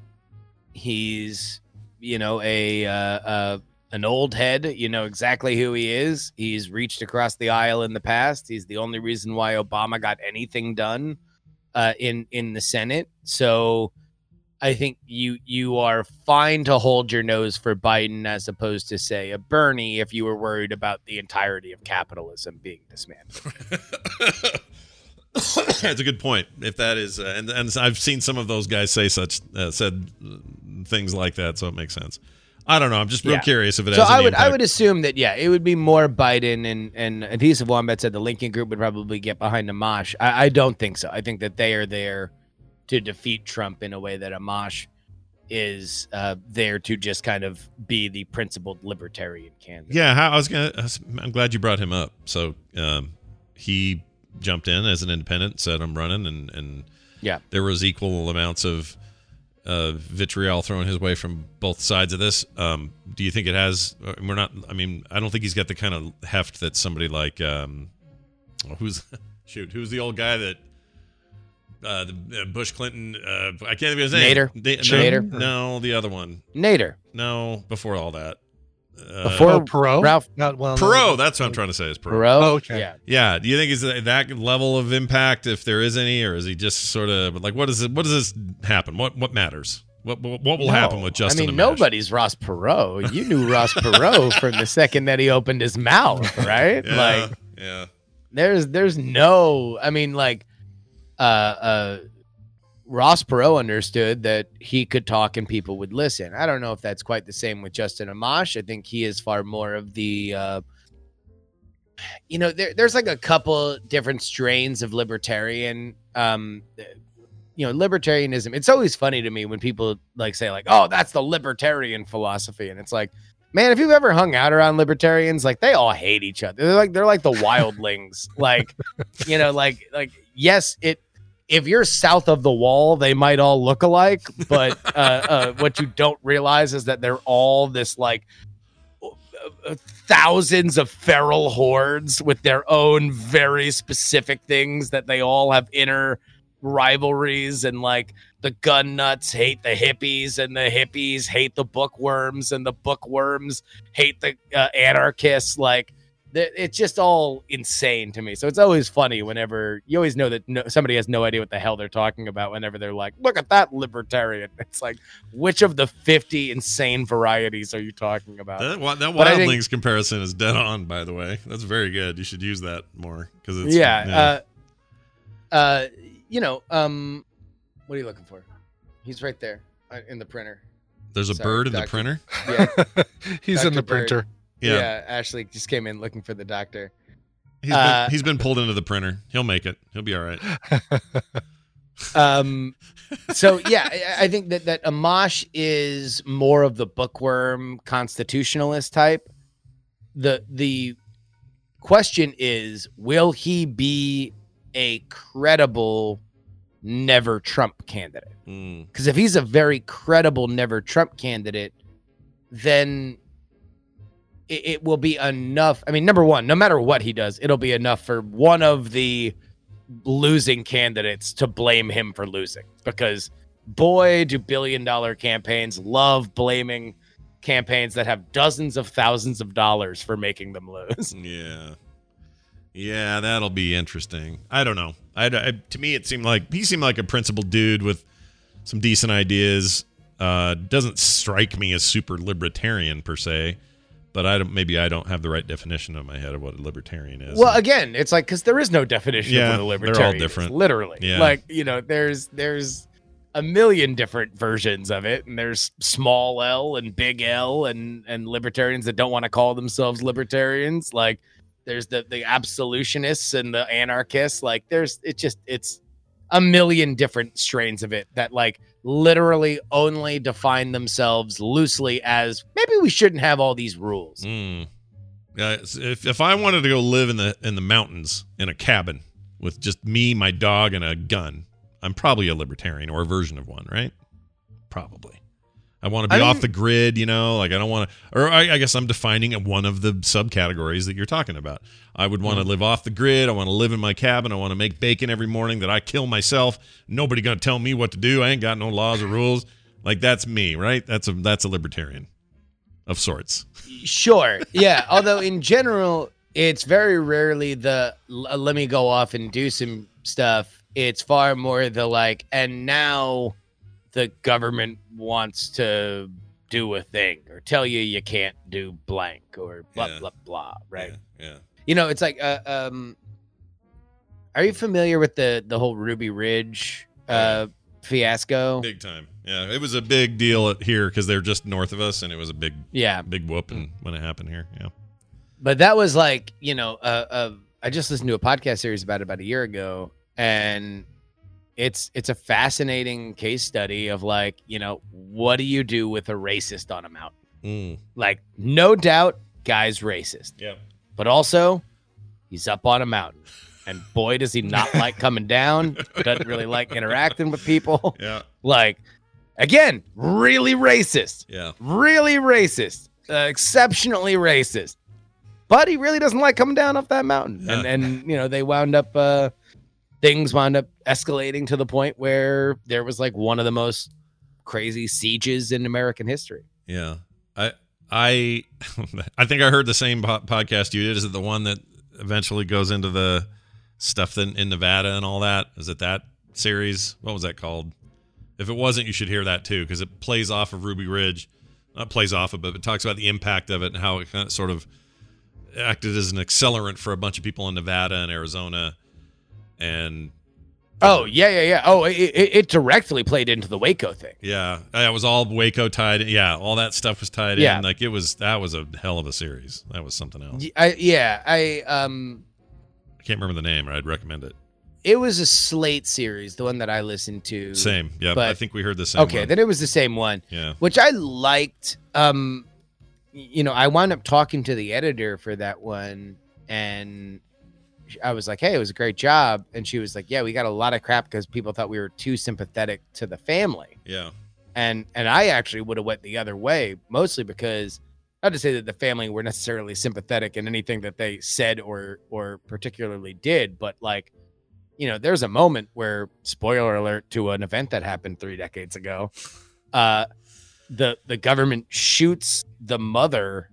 he's you know a uh, uh, an old head. You know exactly who he is. He's reached across the aisle in the past. He's the only reason why Obama got anything done uh, in in the Senate. So I think you you are fine to hold your nose for Biden as opposed to say a Bernie if you were worried about the entirety of capitalism being dismantled. That's a good point. If that is, uh, and and I've seen some of those guys say such uh, said uh, things like that, so it makes sense. I don't know. I'm just real Yeah. curious if it so. I would I would assume that yeah, it would be more Biden and and Adhesive Wombat said the Lincoln Group would probably get behind Amash. I, I don't think so. I think that they are there to defeat Trump in a way that Amash is uh, there to just kind of be the principled libertarian candidate. Yeah, I was gonna. I was- I'm glad you brought him up. So um, he jumped in as an independent, said I'm running, and and Yeah. there was equal amounts of uh, vitriol thrown his way from both sides of this. Um, do you think it has? uh, We're not. I mean, I don't think he's got the kind of heft that somebody like um, oh, who's shoot who's the old guy that. Uh, the uh, Bush Clinton. Uh, I can't think of his name. Nader? Da- no, Nader? No, the other one. Nader. No, before all that. Uh, Before Oh, Perot? Ralph Not well. Perot. That's what I'm trying to say. Is Perot. Perot? Oh, okay. Yeah. Yeah. Do you think is that that level of impact, if there is any, or is he just sort of like what is it? What does this happen? What what matters? What what, what will No. happen with Justin? I mean, nobody's Ross Perot. You knew Ross Perot from the second that he opened his mouth, right? Yeah, like Yeah. There's there's no I mean like uh uh Ross Perot understood that he could talk and people would listen. I don't know if that's quite the same with Justin Amash. I think he is far more of the uh you know, there, there's like a couple different strains of libertarian um you know, libertarianism. It's always funny to me when people like say like, "Oh, that's the libertarian philosophy." And it's like, man, if you've ever hung out around libertarians, like they all hate each other. They're like they're like the wildlings. like, you know, like like yes, it if you're south of the wall, they might all look alike, but uh, uh, what you don't realize is that they're all this like uh, thousands of feral hordes with their own very specific things that they all have inner rivalries and like the gun nuts hate the hippies and the hippies hate the bookworms and the bookworms hate the uh, anarchists. Like it's just all insane to me so it's always funny whenever you always know that no, somebody has no idea what the hell they're talking about whenever they're like look at that libertarian it's like which of the 50 insane varieties are you talking about That, that But I think- Wildlings comparison is dead on, by the way. That's very good. You should use that more because it's yeah, Uh, uh, you know, um, what are you looking for? He's right there uh, in the printer. There's a Sorry, bird in the printer. Yeah, He's in the Bird. printer. Yeah. yeah. Ashley just came in looking for the doctor. He's Uh, been he's been pulled into the printer. He'll make it. He'll be all right. Um, so yeah, I, I think that that Amash is more of the bookworm constitutionalist type. The the question is, will he be a credible never Trump candidate? Mm. Because if he's a very credible never Trump candidate, then it, it will be enough. I mean, number one, no matter what he does, it'll be enough for one of the losing candidates to blame him for losing. Because boy, do billion dollar campaigns love blaming campaigns that have dozens of thousands of dollars for making them lose. Yeah. Yeah, that'll be interesting. I don't know. I, I- to me, it seemed like he seemed like a principled dude with some decent ideas. Uh, doesn't strike me as super libertarian per se, but I don't. Maybe I don't have the right definition in my head of what a libertarian is. Well, again, it's like because there is no definition Yeah, of what a they're all libertarian is, different. literally. Yeah. Like you know, there's there's a million different versions of it, and there's small L and big L, and and libertarians that don't want to call themselves libertarians. Like there's the the absolutionists and the anarchists. Like there's it just it's a million different strains of it that like literally only define themselves loosely as maybe we shouldn't have all these rules. Mm. Yeah, if if I wanted to go live in the in the mountains in a cabin with just me, my dog, and a gun, I'm probably a libertarian or a version of one, right? Probably. I want to be off the grid, you know, like I don't want to, or I, I guess I'm defining one of the subcategories that you're talking about. I would want to hmm. live off the grid. I want to live in my cabin. I want to make bacon every morning that I kill myself. Nobody gonna tell me what to do. I ain't got no laws or rules. Like that's me, right? That's a that's a libertarian of sorts. Sure. Yeah. Although in general, it's very rarely the let me go off and do some stuff. It's far more the like, and now the government wants to do a thing or tell you you can't do blank or blah Yeah. blah blah. Right. Yeah. You know, it's like, uh, um, are you familiar with the the whole Ruby Ridge uh, fiasco? Big time. Yeah, it was a big deal here because they're just north of us, and it was a big, Yeah. big whoop and when it happened here. Yeah. but that was like you know uh, uh i just listened to a podcast series about it about a year ago and it's it's a fascinating case study of like you know what do you do with a racist on a mountain Mm. like no doubt guy's racist Yeah. but also he's up on a mountain and boy does he not like coming down doesn't really like interacting with people Yeah. like again really racist Yeah. really racist, uh, exceptionally racist. But he really doesn't like coming down off that mountain. And Yeah. and you know, they wound up uh things wound up escalating to the point where there was like one of the most crazy sieges in American history. Yeah. I I I think I heard the same po- podcast you did. Is it the one that eventually goes into the stuff that in Nevada and all that? Is it that series? What was that called? If it wasn't, you should hear that too because it plays off of Ruby Ridge. Not plays off of, but it talks about the impact of it and how it kind of sort of acted as an accelerant for a bunch of people in Nevada and Arizona, and Oh yeah, yeah, yeah. Oh, it, it, directly played into the Waco thing. yeah, that was all Waco tied. Yeah, all that stuff was tied Yeah. in. Like it was that was a hell of a series. That was something else. I, yeah, I um, I can't remember the name. I'd recommend it. it was a Slate series, the one that I listened to. Same. Yeah, but- I think we heard the same. Okay, one. then it was the same one. Yeah. which I liked. Um, you know, I wound up talking to the editor for that one, and I was like, "Hey, it was a great job," and she was like, "Yeah, we got a lot of crap because people thought we were too sympathetic to the family." Yeah. and and I actually would have went the other way, mostly because not to say that the family were necessarily sympathetic in anything that they said or or particularly did, but like, you know, there's a moment where spoiler alert to an event that happened three decades ago, uh, the the government shoots the mother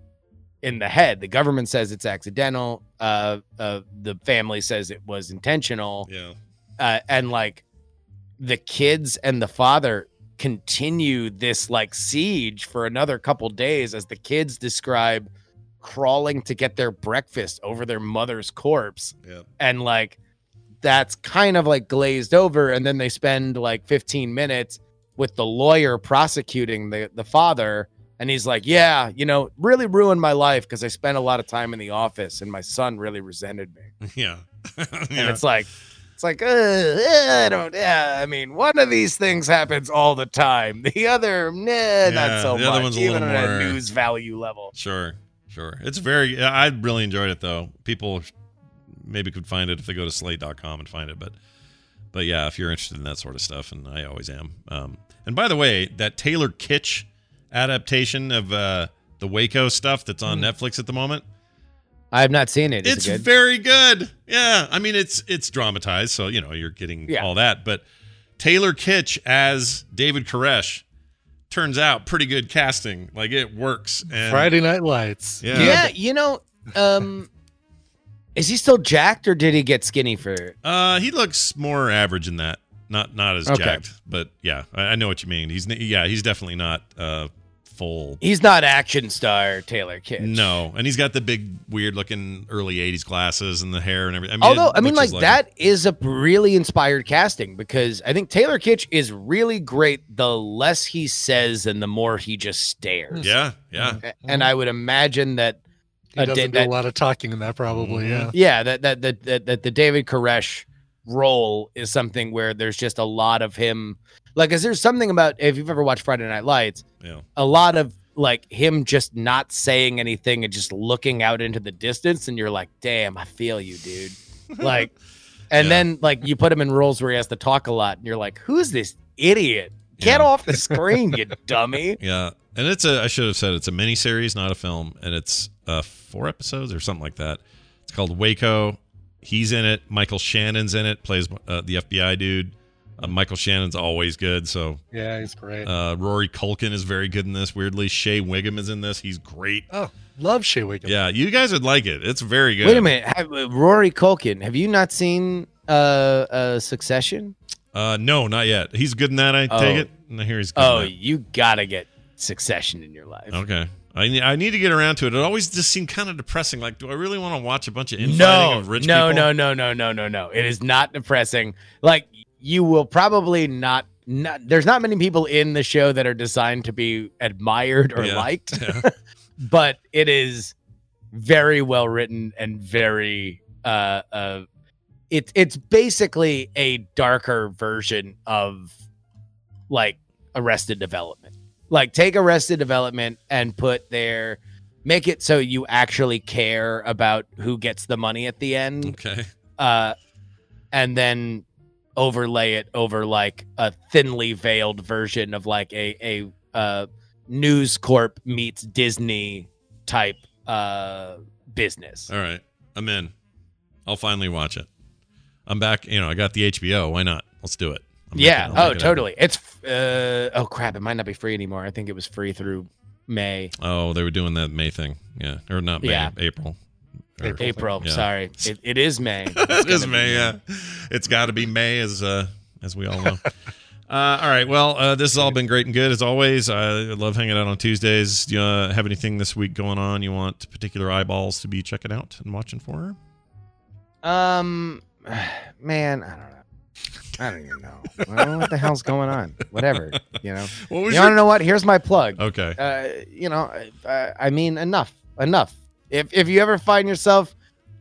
in the head. The government says it's accidental. Uh, uh, the family says it was intentional Yeah. uh, and like the kids and the father continue this like siege for another couple days as the kids describe crawling to get their breakfast over their mother's corpse Yeah. and like that's kind of like glazed over and then they spend like 15 minutes with the lawyer prosecuting the the father and he's like yeah you know really ruined my life because i spent a lot of time in the office and my son really resented me Yeah. and it's like it's like uh, I don't yeah I mean one of these things happens all the time the other nah Yeah, not so the other much one's a even little on more- a news value level Sure, sure. It's very. I really enjoyed it though. People maybe could find it if they go to Slate.com and find it, but but yeah, if you're interested in that sort of stuff, and I always am. Um, and by the way, that Taylor Kitsch adaptation of uh, the Waco stuff that's on Netflix at the moment, I have not seen it. Is it's it good? very good. Yeah, I mean it's it's dramatized, so you know you're getting Yeah. all that, but Taylor Kitsch as David Koresh turns out pretty good casting. Like it works. And Friday Night Lights. Yeah. yeah you know um is he still jacked or did he get skinny for Uh, he looks more average in that. Not not as Okay. jacked, but yeah, I, I know what you mean. He's yeah, he's definitely not uh full. he's not action star Taylor Kitsch No, and he's got the big weird looking early '80s glasses and the hair and everything. I mean, Although it I mean, looks like that is a really inspired casting because I think Taylor Kitsch is really great. The less he says and the more he just stares. Yeah, yeah, And I would imagine that He uh, doesn't da- do a lot of talking in that, probably. Mm-hmm. Yeah. yeah, that that that that, that the David Koresh role is something where there's just a lot of him. Like, is there something about if you've ever watched Friday Night Lights, yeah. a lot of like him just not saying anything and just looking out into the distance, and you're like, damn, I feel you, dude. Like, and Yeah. then like you put him in roles where he has to talk a lot, and you're like, who's this idiot? Get Yeah. off the screen, you dummy. Yeah, and it's a. I should have said it's a mini series, not a film, and it's uh four episodes or something like that. It's called Waco. He's in it. Michael Shannon's in it. Plays uh, the FBI dude. Uh, Michael Shannon's always good. So Yeah, he's great. uh, Rory Culkin is very good in this. Weirdly, Shea Whigham is in this. He's great. oh, love Shea Whigham. Yeah, you guys would like it. It's very good. Wait a minute, have, uh, Rory Culkin. Have you not seen uh, uh Succession? Uh, no, not yet. He's good in that. I Oh. take it. And I hear he's good. Oh, in you gotta get Succession in your life. okay. I I need to get around to it. It always just seemed kind of depressing. Like, do I really want to watch a bunch of infighting No, of rich no, people? no, no, no, no, no, no. It is not depressing. Like you will probably not. Not, there's not many people in the show that are designed to be admired or Yeah. liked, Yeah. but it is very well written and very uh uh it's it's basically a darker version of like Arrested Development. Like take Arrested Development and put their make it so you actually care about who gets the money at the end Okay. uh and then overlay it over like a thinly veiled version of like a a uh news corp meets disney type uh business All right. I'm in. I'll finally watch it. I'm back. You know, I got the HBO. Why not? Let's do it. I'm yeah oh make it totally it's uh oh crap it might not be free anymore i think it was free through may. Oh, they were doing that May thing. Yeah. Or not May, Yeah. April. Or- april Yeah. sorry it, it is may it is May, yeah. It's got to be May, as uh, as we all know. Uh, all right. Well, uh, this has all been great and good as always. I love hanging out on Tuesdays. Do you uh, have anything this week going on you want particular eyeballs to be checking out and watching for? Um, man, I don't know. I don't even know. I don't know what the hell's going on. Whatever, you know. What you your- to know what? Here's my plug. Okay. Uh, you know, uh, I mean, enough, enough. If if you ever find yourself,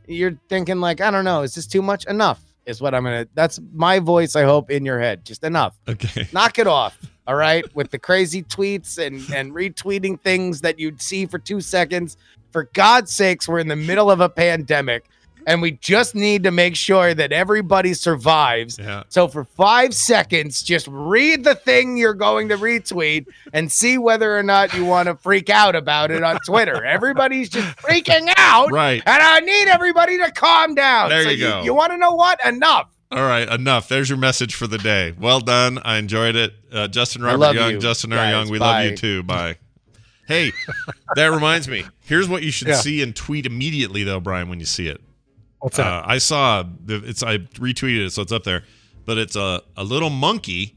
you're thinking like, I don't know, is this too much? Enough is what I'm gonna. That's my voice. I hope in your head. Just enough. Okay. Knock it off. All right, with the crazy tweets and and retweeting things that you'd see for two seconds. For God's sakes, we're in the middle of a pandemic, and we just need to make sure that everybody survives. Yeah. So for five seconds, just read the thing you're going to retweet and see whether or not you want to freak out about it on Twitter. Everybody's just freaking out, Right. And I need everybody to calm down. There So you go. You, want to know what? Enough. All right, enough. There's your message for the day. Well done. I enjoyed it. Uh, Justin Robert Young, you, Justin R. guys. Young, we Bye. love you too. Bye. Hey, that reminds me. Here's what you should Yeah. see and tweet immediately, though, Brian, when you see it. What's that? Uh, I saw it's. I retweeted it, so it's up there. But it's a a little monkey.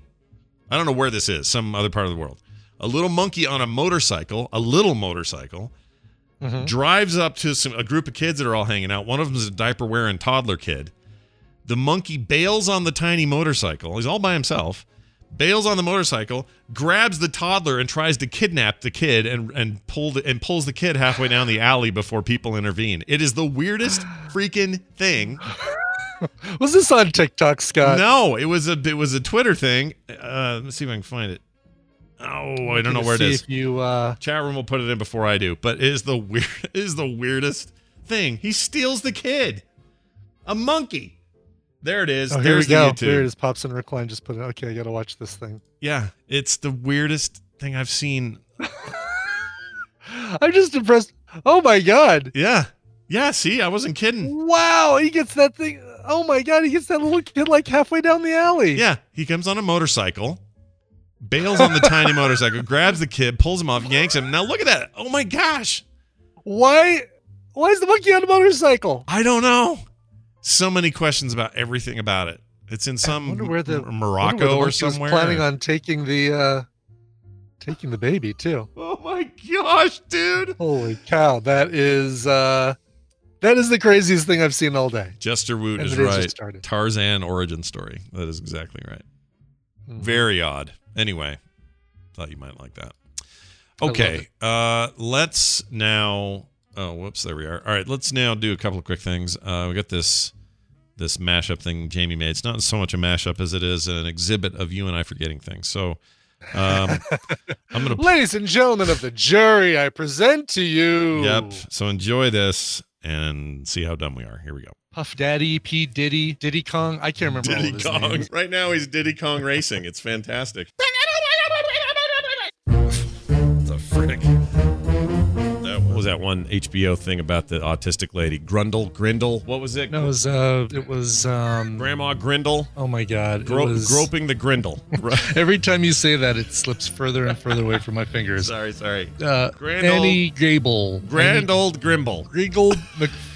I don't know where this is. Some other part of the world. A little monkey on a motorcycle. A little motorcycle Mhm. drives up to some a group of kids that are all hanging out. One of them is a diaper wearing toddler kid. The monkey bails on the tiny motorcycle. He's all by himself. Bails on the motorcycle, grabs the toddler and tries to kidnap the kid and and pull the, and pulls the kid halfway down the alley before people intervene. It is the weirdest freaking thing. Was this on TikTok, Scott? no, it was a it was a Twitter thing. Uh, let me see if I can find it. Oh, I don't know where it is. If you uh, Chat room will put it in before I do, but it is the weird it is the weirdest thing. He steals the kid. A monkey. There it is. oh, here we There's the go. YouTube. There it is. Pops and Recline just put it. Okay, I gotta watch this thing. Yeah, it's the weirdest thing I've seen. I'm just impressed. Oh my god! Yeah. Yeah, see, I wasn't kidding. Wow, he gets that thing. Oh my god, he gets that little kid like halfway down the alley. Yeah, he comes on a motorcycle, bails on the tiny motorcycle, grabs the kid, pulls him off, yanks him. Now look at that. Oh my gosh. Why? Why is the monkey on a motorcycle? I don't know. So many questions about everything about it. It's in some where the M- I wonder Morocco where the or somewhere. planning on taking the uh taking the baby too. oh my gosh, dude. Holy cow! That is uh that is the craziest thing I've seen all day. Jester Woot is the days just right. Tarzan origin story. That is exactly right. Mhm. Very odd. Anyway, thought you might like that. Okay, uh, let's now. Oh, whoops! There we are. All right, let's now do a couple of quick things. Uh, we got this this mashup thing Jamie made. It's not so much a mashup as it is an exhibit of you and I forgetting things. So, um, I'm gonna. Ladies and gentlemen of the jury, I present to you. Yep. So enjoy this and see how dumb we are. Here we go. Puff Daddy, P Diddy, Diddy Kong. I can't remember all Diddy Kong. names. Right now he's Diddy Kong racing. It's fantastic. That what was that one HBO thing about the autistic lady? Grundle? Grindle? What was it? No, it was uh, it was um, Grandma Grindle? oh my god, Gro- was, Groping the Grindle. Every time you say that, it slips further and further away from my fingers. sorry, sorry. Uh, Grand Annie Gable, Grand old Grimble. Griggle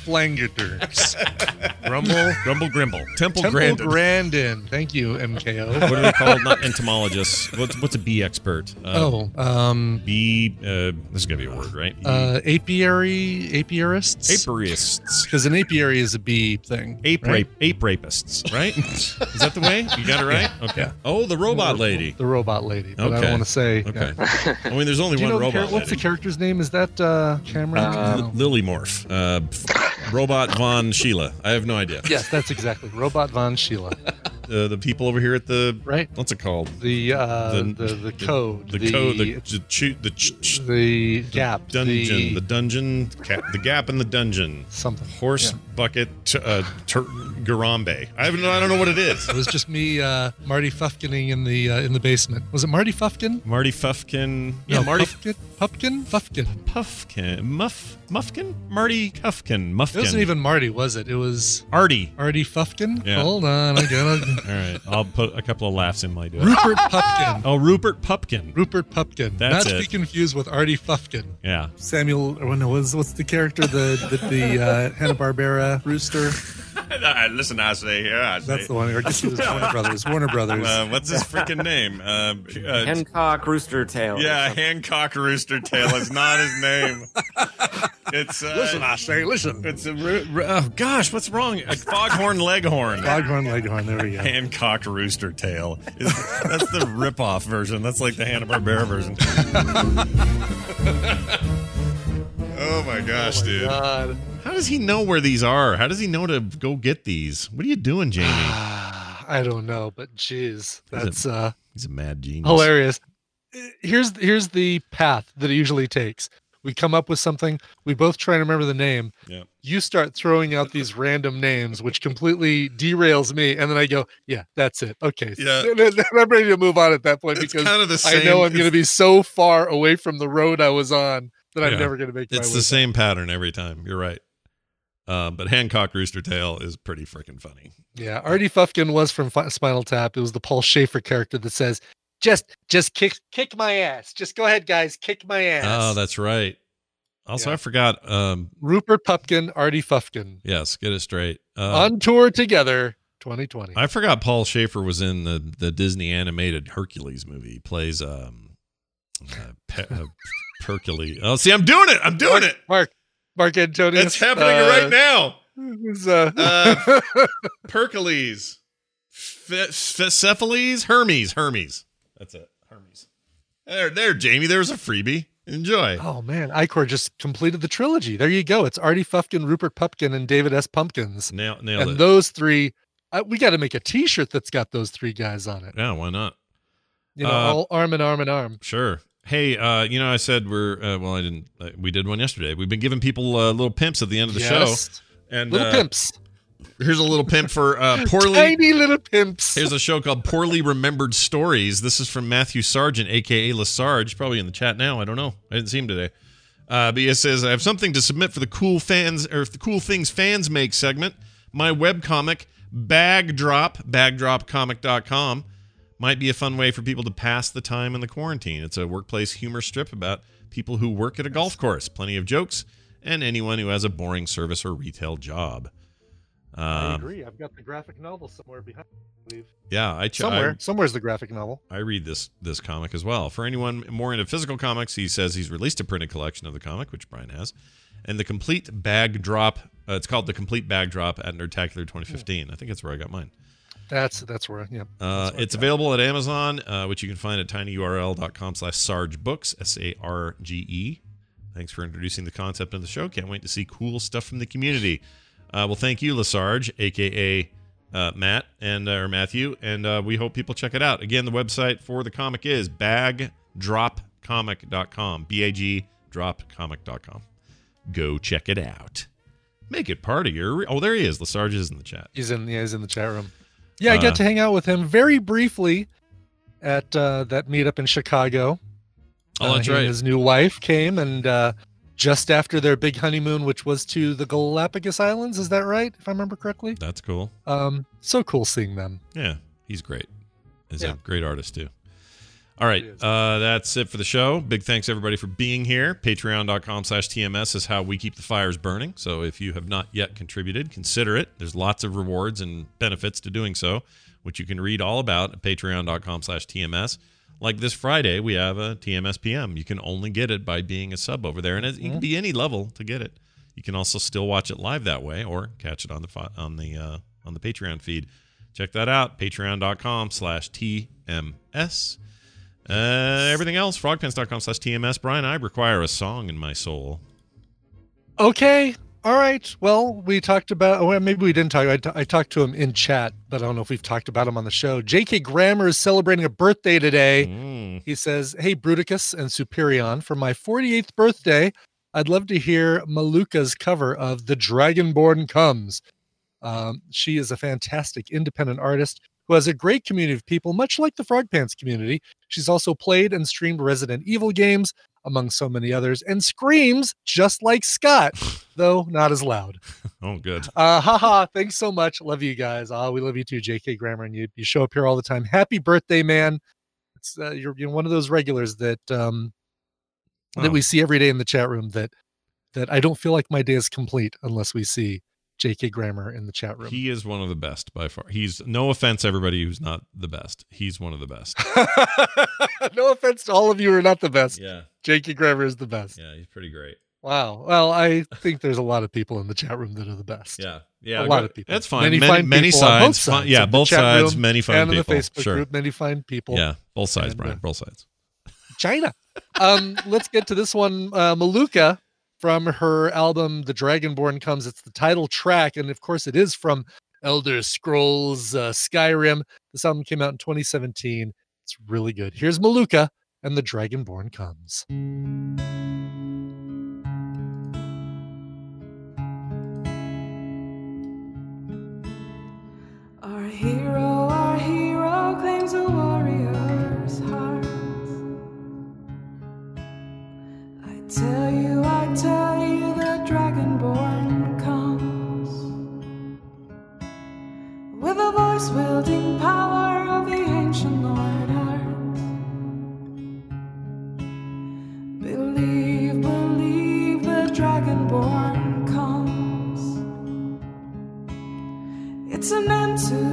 McFlangaters, Grumble, Grumble Grimble. Temple, Temple Grandin. Grandin. Thank you, MKO. what are they called? Not entomologists. What's what's a bee expert? Uh, oh, um, bee. Uh, this is gonna be a word, right? uh, apiary, apiarists. Apiarists. Because an apiary is a bee thing. Ape right? rape, ape rapists, right? Is that the way? You got it right? Okay. yeah. Oh, the robot lady. The robot lady. But I don't want to say. Okay. yeah. I mean, there's only one know the robot char- what's the character's name? Is that uh, Cameron? L- Lily Morph. Uh, robot Von Sheila. I have no idea. yes, that's exactly Robot Von Sheila. Uh, the people over here at the Right. what's it called? The uh, The- the, the code. The, code. The the, chu- the, ch- ch- the gap. dungeon. The, The, dungeon. Ca- the gap in the dungeon. something. Horse Yeah. Bucket. T- uh, tur- Garambe. I have no. I don't know what it is. It was just me, uh, Marty Fufkining in the uh, in the basement. Was it Marty Fufkin? Marty Fufkin. Yeah, No, Marty Pufkin. Pupkin. Fufkin. Puffkin. Muff. Muffkin. Marty Cuffkin. It wasn't even Marty, was it? It was Artie. Artie Fufkin. Yeah. Hold on, I gotta. All right, I'll put a couple of laughs in my do. Rupert Pupkin. Oh, Rupert Pupkin. Rupert Pupkin. That's Not to it. be confused with Artie Fufkin. Yeah. Samuel, or no, what's, what's the character? The the, the uh, Hanna Barbera rooster. Listen, I say here. I say. That's the one. Or just use Warner Brothers. Warner Brothers. Uh, what's his freaking name? Uh, uh, Hancock Rooster Tail. yeah, Hancock Rooster Tail is not his name. It's uh, listen, I say, listen. It's a ru- ru- oh gosh, what's wrong? A foghorn leghorn. Foghorn Leghorn. There we go. Hancock Rooster Tail. Is, that's the rip-off version. That's like the Hanna Barbera version. oh my gosh, dude! God. How does he know where these are? How does he know to go get these? What are you doing, Jamie? I don't know, but jeez, that's uh He's a mad genius. hilarious. Here's here's the path that it usually takes. We come up with something. We both try and remember the name. Yeah. You start throwing out these random names, which completely derails me, and then I go, "Yeah, that's it. Okay, Yeah. I'm ready to move on at that point It's because kind of the I know I'm going to be so far away from the road I was on that I'm Yeah. never going to make. It's the same pattern every time. You're right. Uh, but Hancock Rooster Tail is pretty freaking funny. Yeah, Artie Fufkin was from Fi- Spinal Tap. It was the Paul Shaffer character that says, "Just, just kick, kick my ass. Just go ahead, guys, kick my ass." Oh, that's right. Also, Yeah. I forgot. Um, Rupert Pupkin, Artie Fufkin, yes, get it straight. Uh, on tour together, 2020. I forgot Paul Shaffer was in the the Disney animated Hercules movie. He plays um, uh, Pe- uh, Hercules. Oh, see, I'm doing it. I'm doing Mark, it. Mark, Mark Antonius. It's happening uh, right now. uh, Uh, Pericles, Cephalles, Hermes, Hermes. That's it. Hermes. There, there, Jamie. There's a freebie. Enjoy. oh man, Icor just completed the trilogy. There you go. It's Artie Fufkin, Rupert Pupkin, and David S. Pumpkins. Nail, nailed and it. those three, uh, we got to make a T-shirt that's got those three guys on it. yeah, why not? You know, Uh, all arm in arm in arm. Sure. Hey, uh, you know, I said we're uh, well. I didn't. Uh, we did one yesterday. We've been giving people uh, little pimps at the end of the Yes. show. And Little uh, pimps, Here's a little pimp for uh, poorly. tiny little pimps. Here's a show called Poorly Remembered Stories. This is from Matthew Sargent, aka Lesarge, probably in the chat now. I don't know. I didn't see him today. Uh, but he says, I have something to submit for the cool fans or the cool things fans make segment. My webcomic, Bag Drop, bagdropcomic.com, might be a fun way for people to pass the time in the quarantine. It's a workplace humor strip about people who work at a golf course. Plenty of jokes, and anyone who has a boring service or retail job. I Um, agree. I've got the graphic novel somewhere behind. I believe. yeah, I ch- Somewhere, I- somewhere's the graphic novel. I read this this comic as well. For anyone more into physical comics, he says he's released a printed collection of the comic, which Brian has, and the complete bag drop. Uh, it's called the complete bag drop at Nerdtacular 2015. I think that's where I got mine. That's that's where. Yeah. Uh, it's available at Amazon, uh, which you can find at tinyurl.com slash sarge books, S A R G E. Thanks for introducing the concept of the show. Can't wait to see cool stuff from the community. Uh, well, thank you, Lesarge, aka uh, Matt and uh, or Matthew, and uh, we hope people check it out. Again, the website for the comic is bagdropcomic.com, B A G dropcomic.com. Go check it out. Make it part of your. Oh, there he is. Lesarge is in the chat. He's in. Yeah, he's in the chat room. Yeah, I Uh, got to hang out with him very briefly at uh, that meetup in Chicago. Oh, Uh, that's he and right. His new wife came, and uh, just after their big honeymoon, which was to the Galapagos Islands, is that right? If I remember correctly. That's cool. Um, so cool seeing them. Yeah, he's great. He's Yeah. a great artist too. All right, uh, that's it for the show. Big thanks everybody for being here. Patreon.com slash TMS is how we keep the fires burning. So if you have not yet contributed, consider it. There's lots of rewards and benefits to doing so, which you can read all about at patreon.com slash TMS. Like this Friday, we have a TMS PM. You can only get it by being a sub over there, and it, it can be any level to get it. You can also still watch it live that way, or catch it on the on the uh, on the Patreon feed. Check that out. Patreon.com slash TMS. Uh, everything else, frogpants.com slash TMS. Brian, I require a song in my soul. Okay. All right. Well, we talked about, well, maybe we didn't talk. I, t- I talked to him in chat, but I don't know if we've talked about him on the show. J.K. Grammer is celebrating a birthday today. Mm. He says, Hey, Bruticus and Superion, for my 48th birthday, I'd love to hear Malukah's cover of The Dragonborn Comes. Um, she is a fantastic independent artist who has a great community of people, much like the Frog Pants community. She's also played and streamed Resident Evil games, among so many others, and screams just like Scott, though not as loud. Oh, good. Uh, haha, thanks so much. Love you guys. Ah, we love you too, JK Grammar, and you, you show up here all the time. Happy birthday, man. It's, uh, you're, you're one of those regulars that um, that Oh. we see every day in the chat room that that I don't feel like my day is complete unless we see J.K. Grammar in the chat room. He is one of the best by far. He's no offense, everybody who's not the best. He's one of the best. no offense to all of you who are not the best. Yeah. J.K. Grammar is the best. Yeah, he's pretty great. Wow. Well, I think there's a lot of people in the chat room that are the best. Yeah. Yeah. a lot of people. That's fine. Many, Many, fine many people on both sides. Sides yeah, both sides. Many fine and people. the Facebook sure. group, many fine people. Yeah, both sides, And, Brian. uh, both sides. China. Um, let's get to this one. Uh, Malukah from her album The Dragonborn Comes. It's the title track. And of course, it is from Elder Scrolls uh, Skyrim. This album came out in 2017. It's really good. Here's Malukah and The Dragonborn Comes. Our hero, our hero claims a warrior's heart. Tell you, I tell you, the dragonborn comes with a voice wielding power of the ancient Nord art. Believe, believe, the dragonborn comes. It's an end to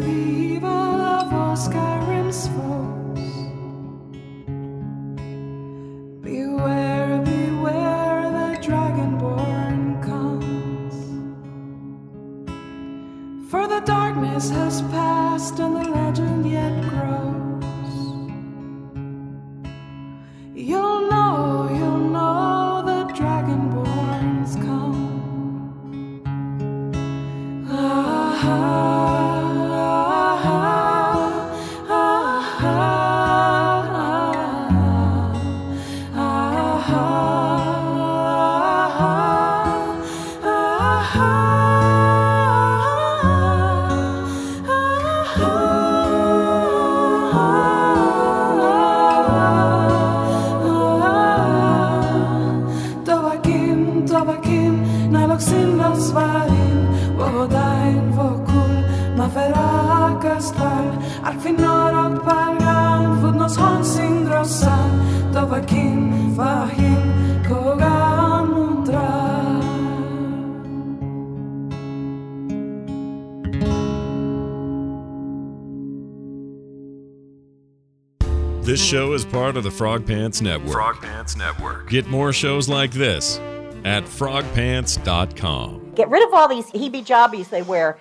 part of the Frog Pants Network. Frog Pants Network. Get more shows like this at frogpants.com. Get rid of all these heebie jobbies they wear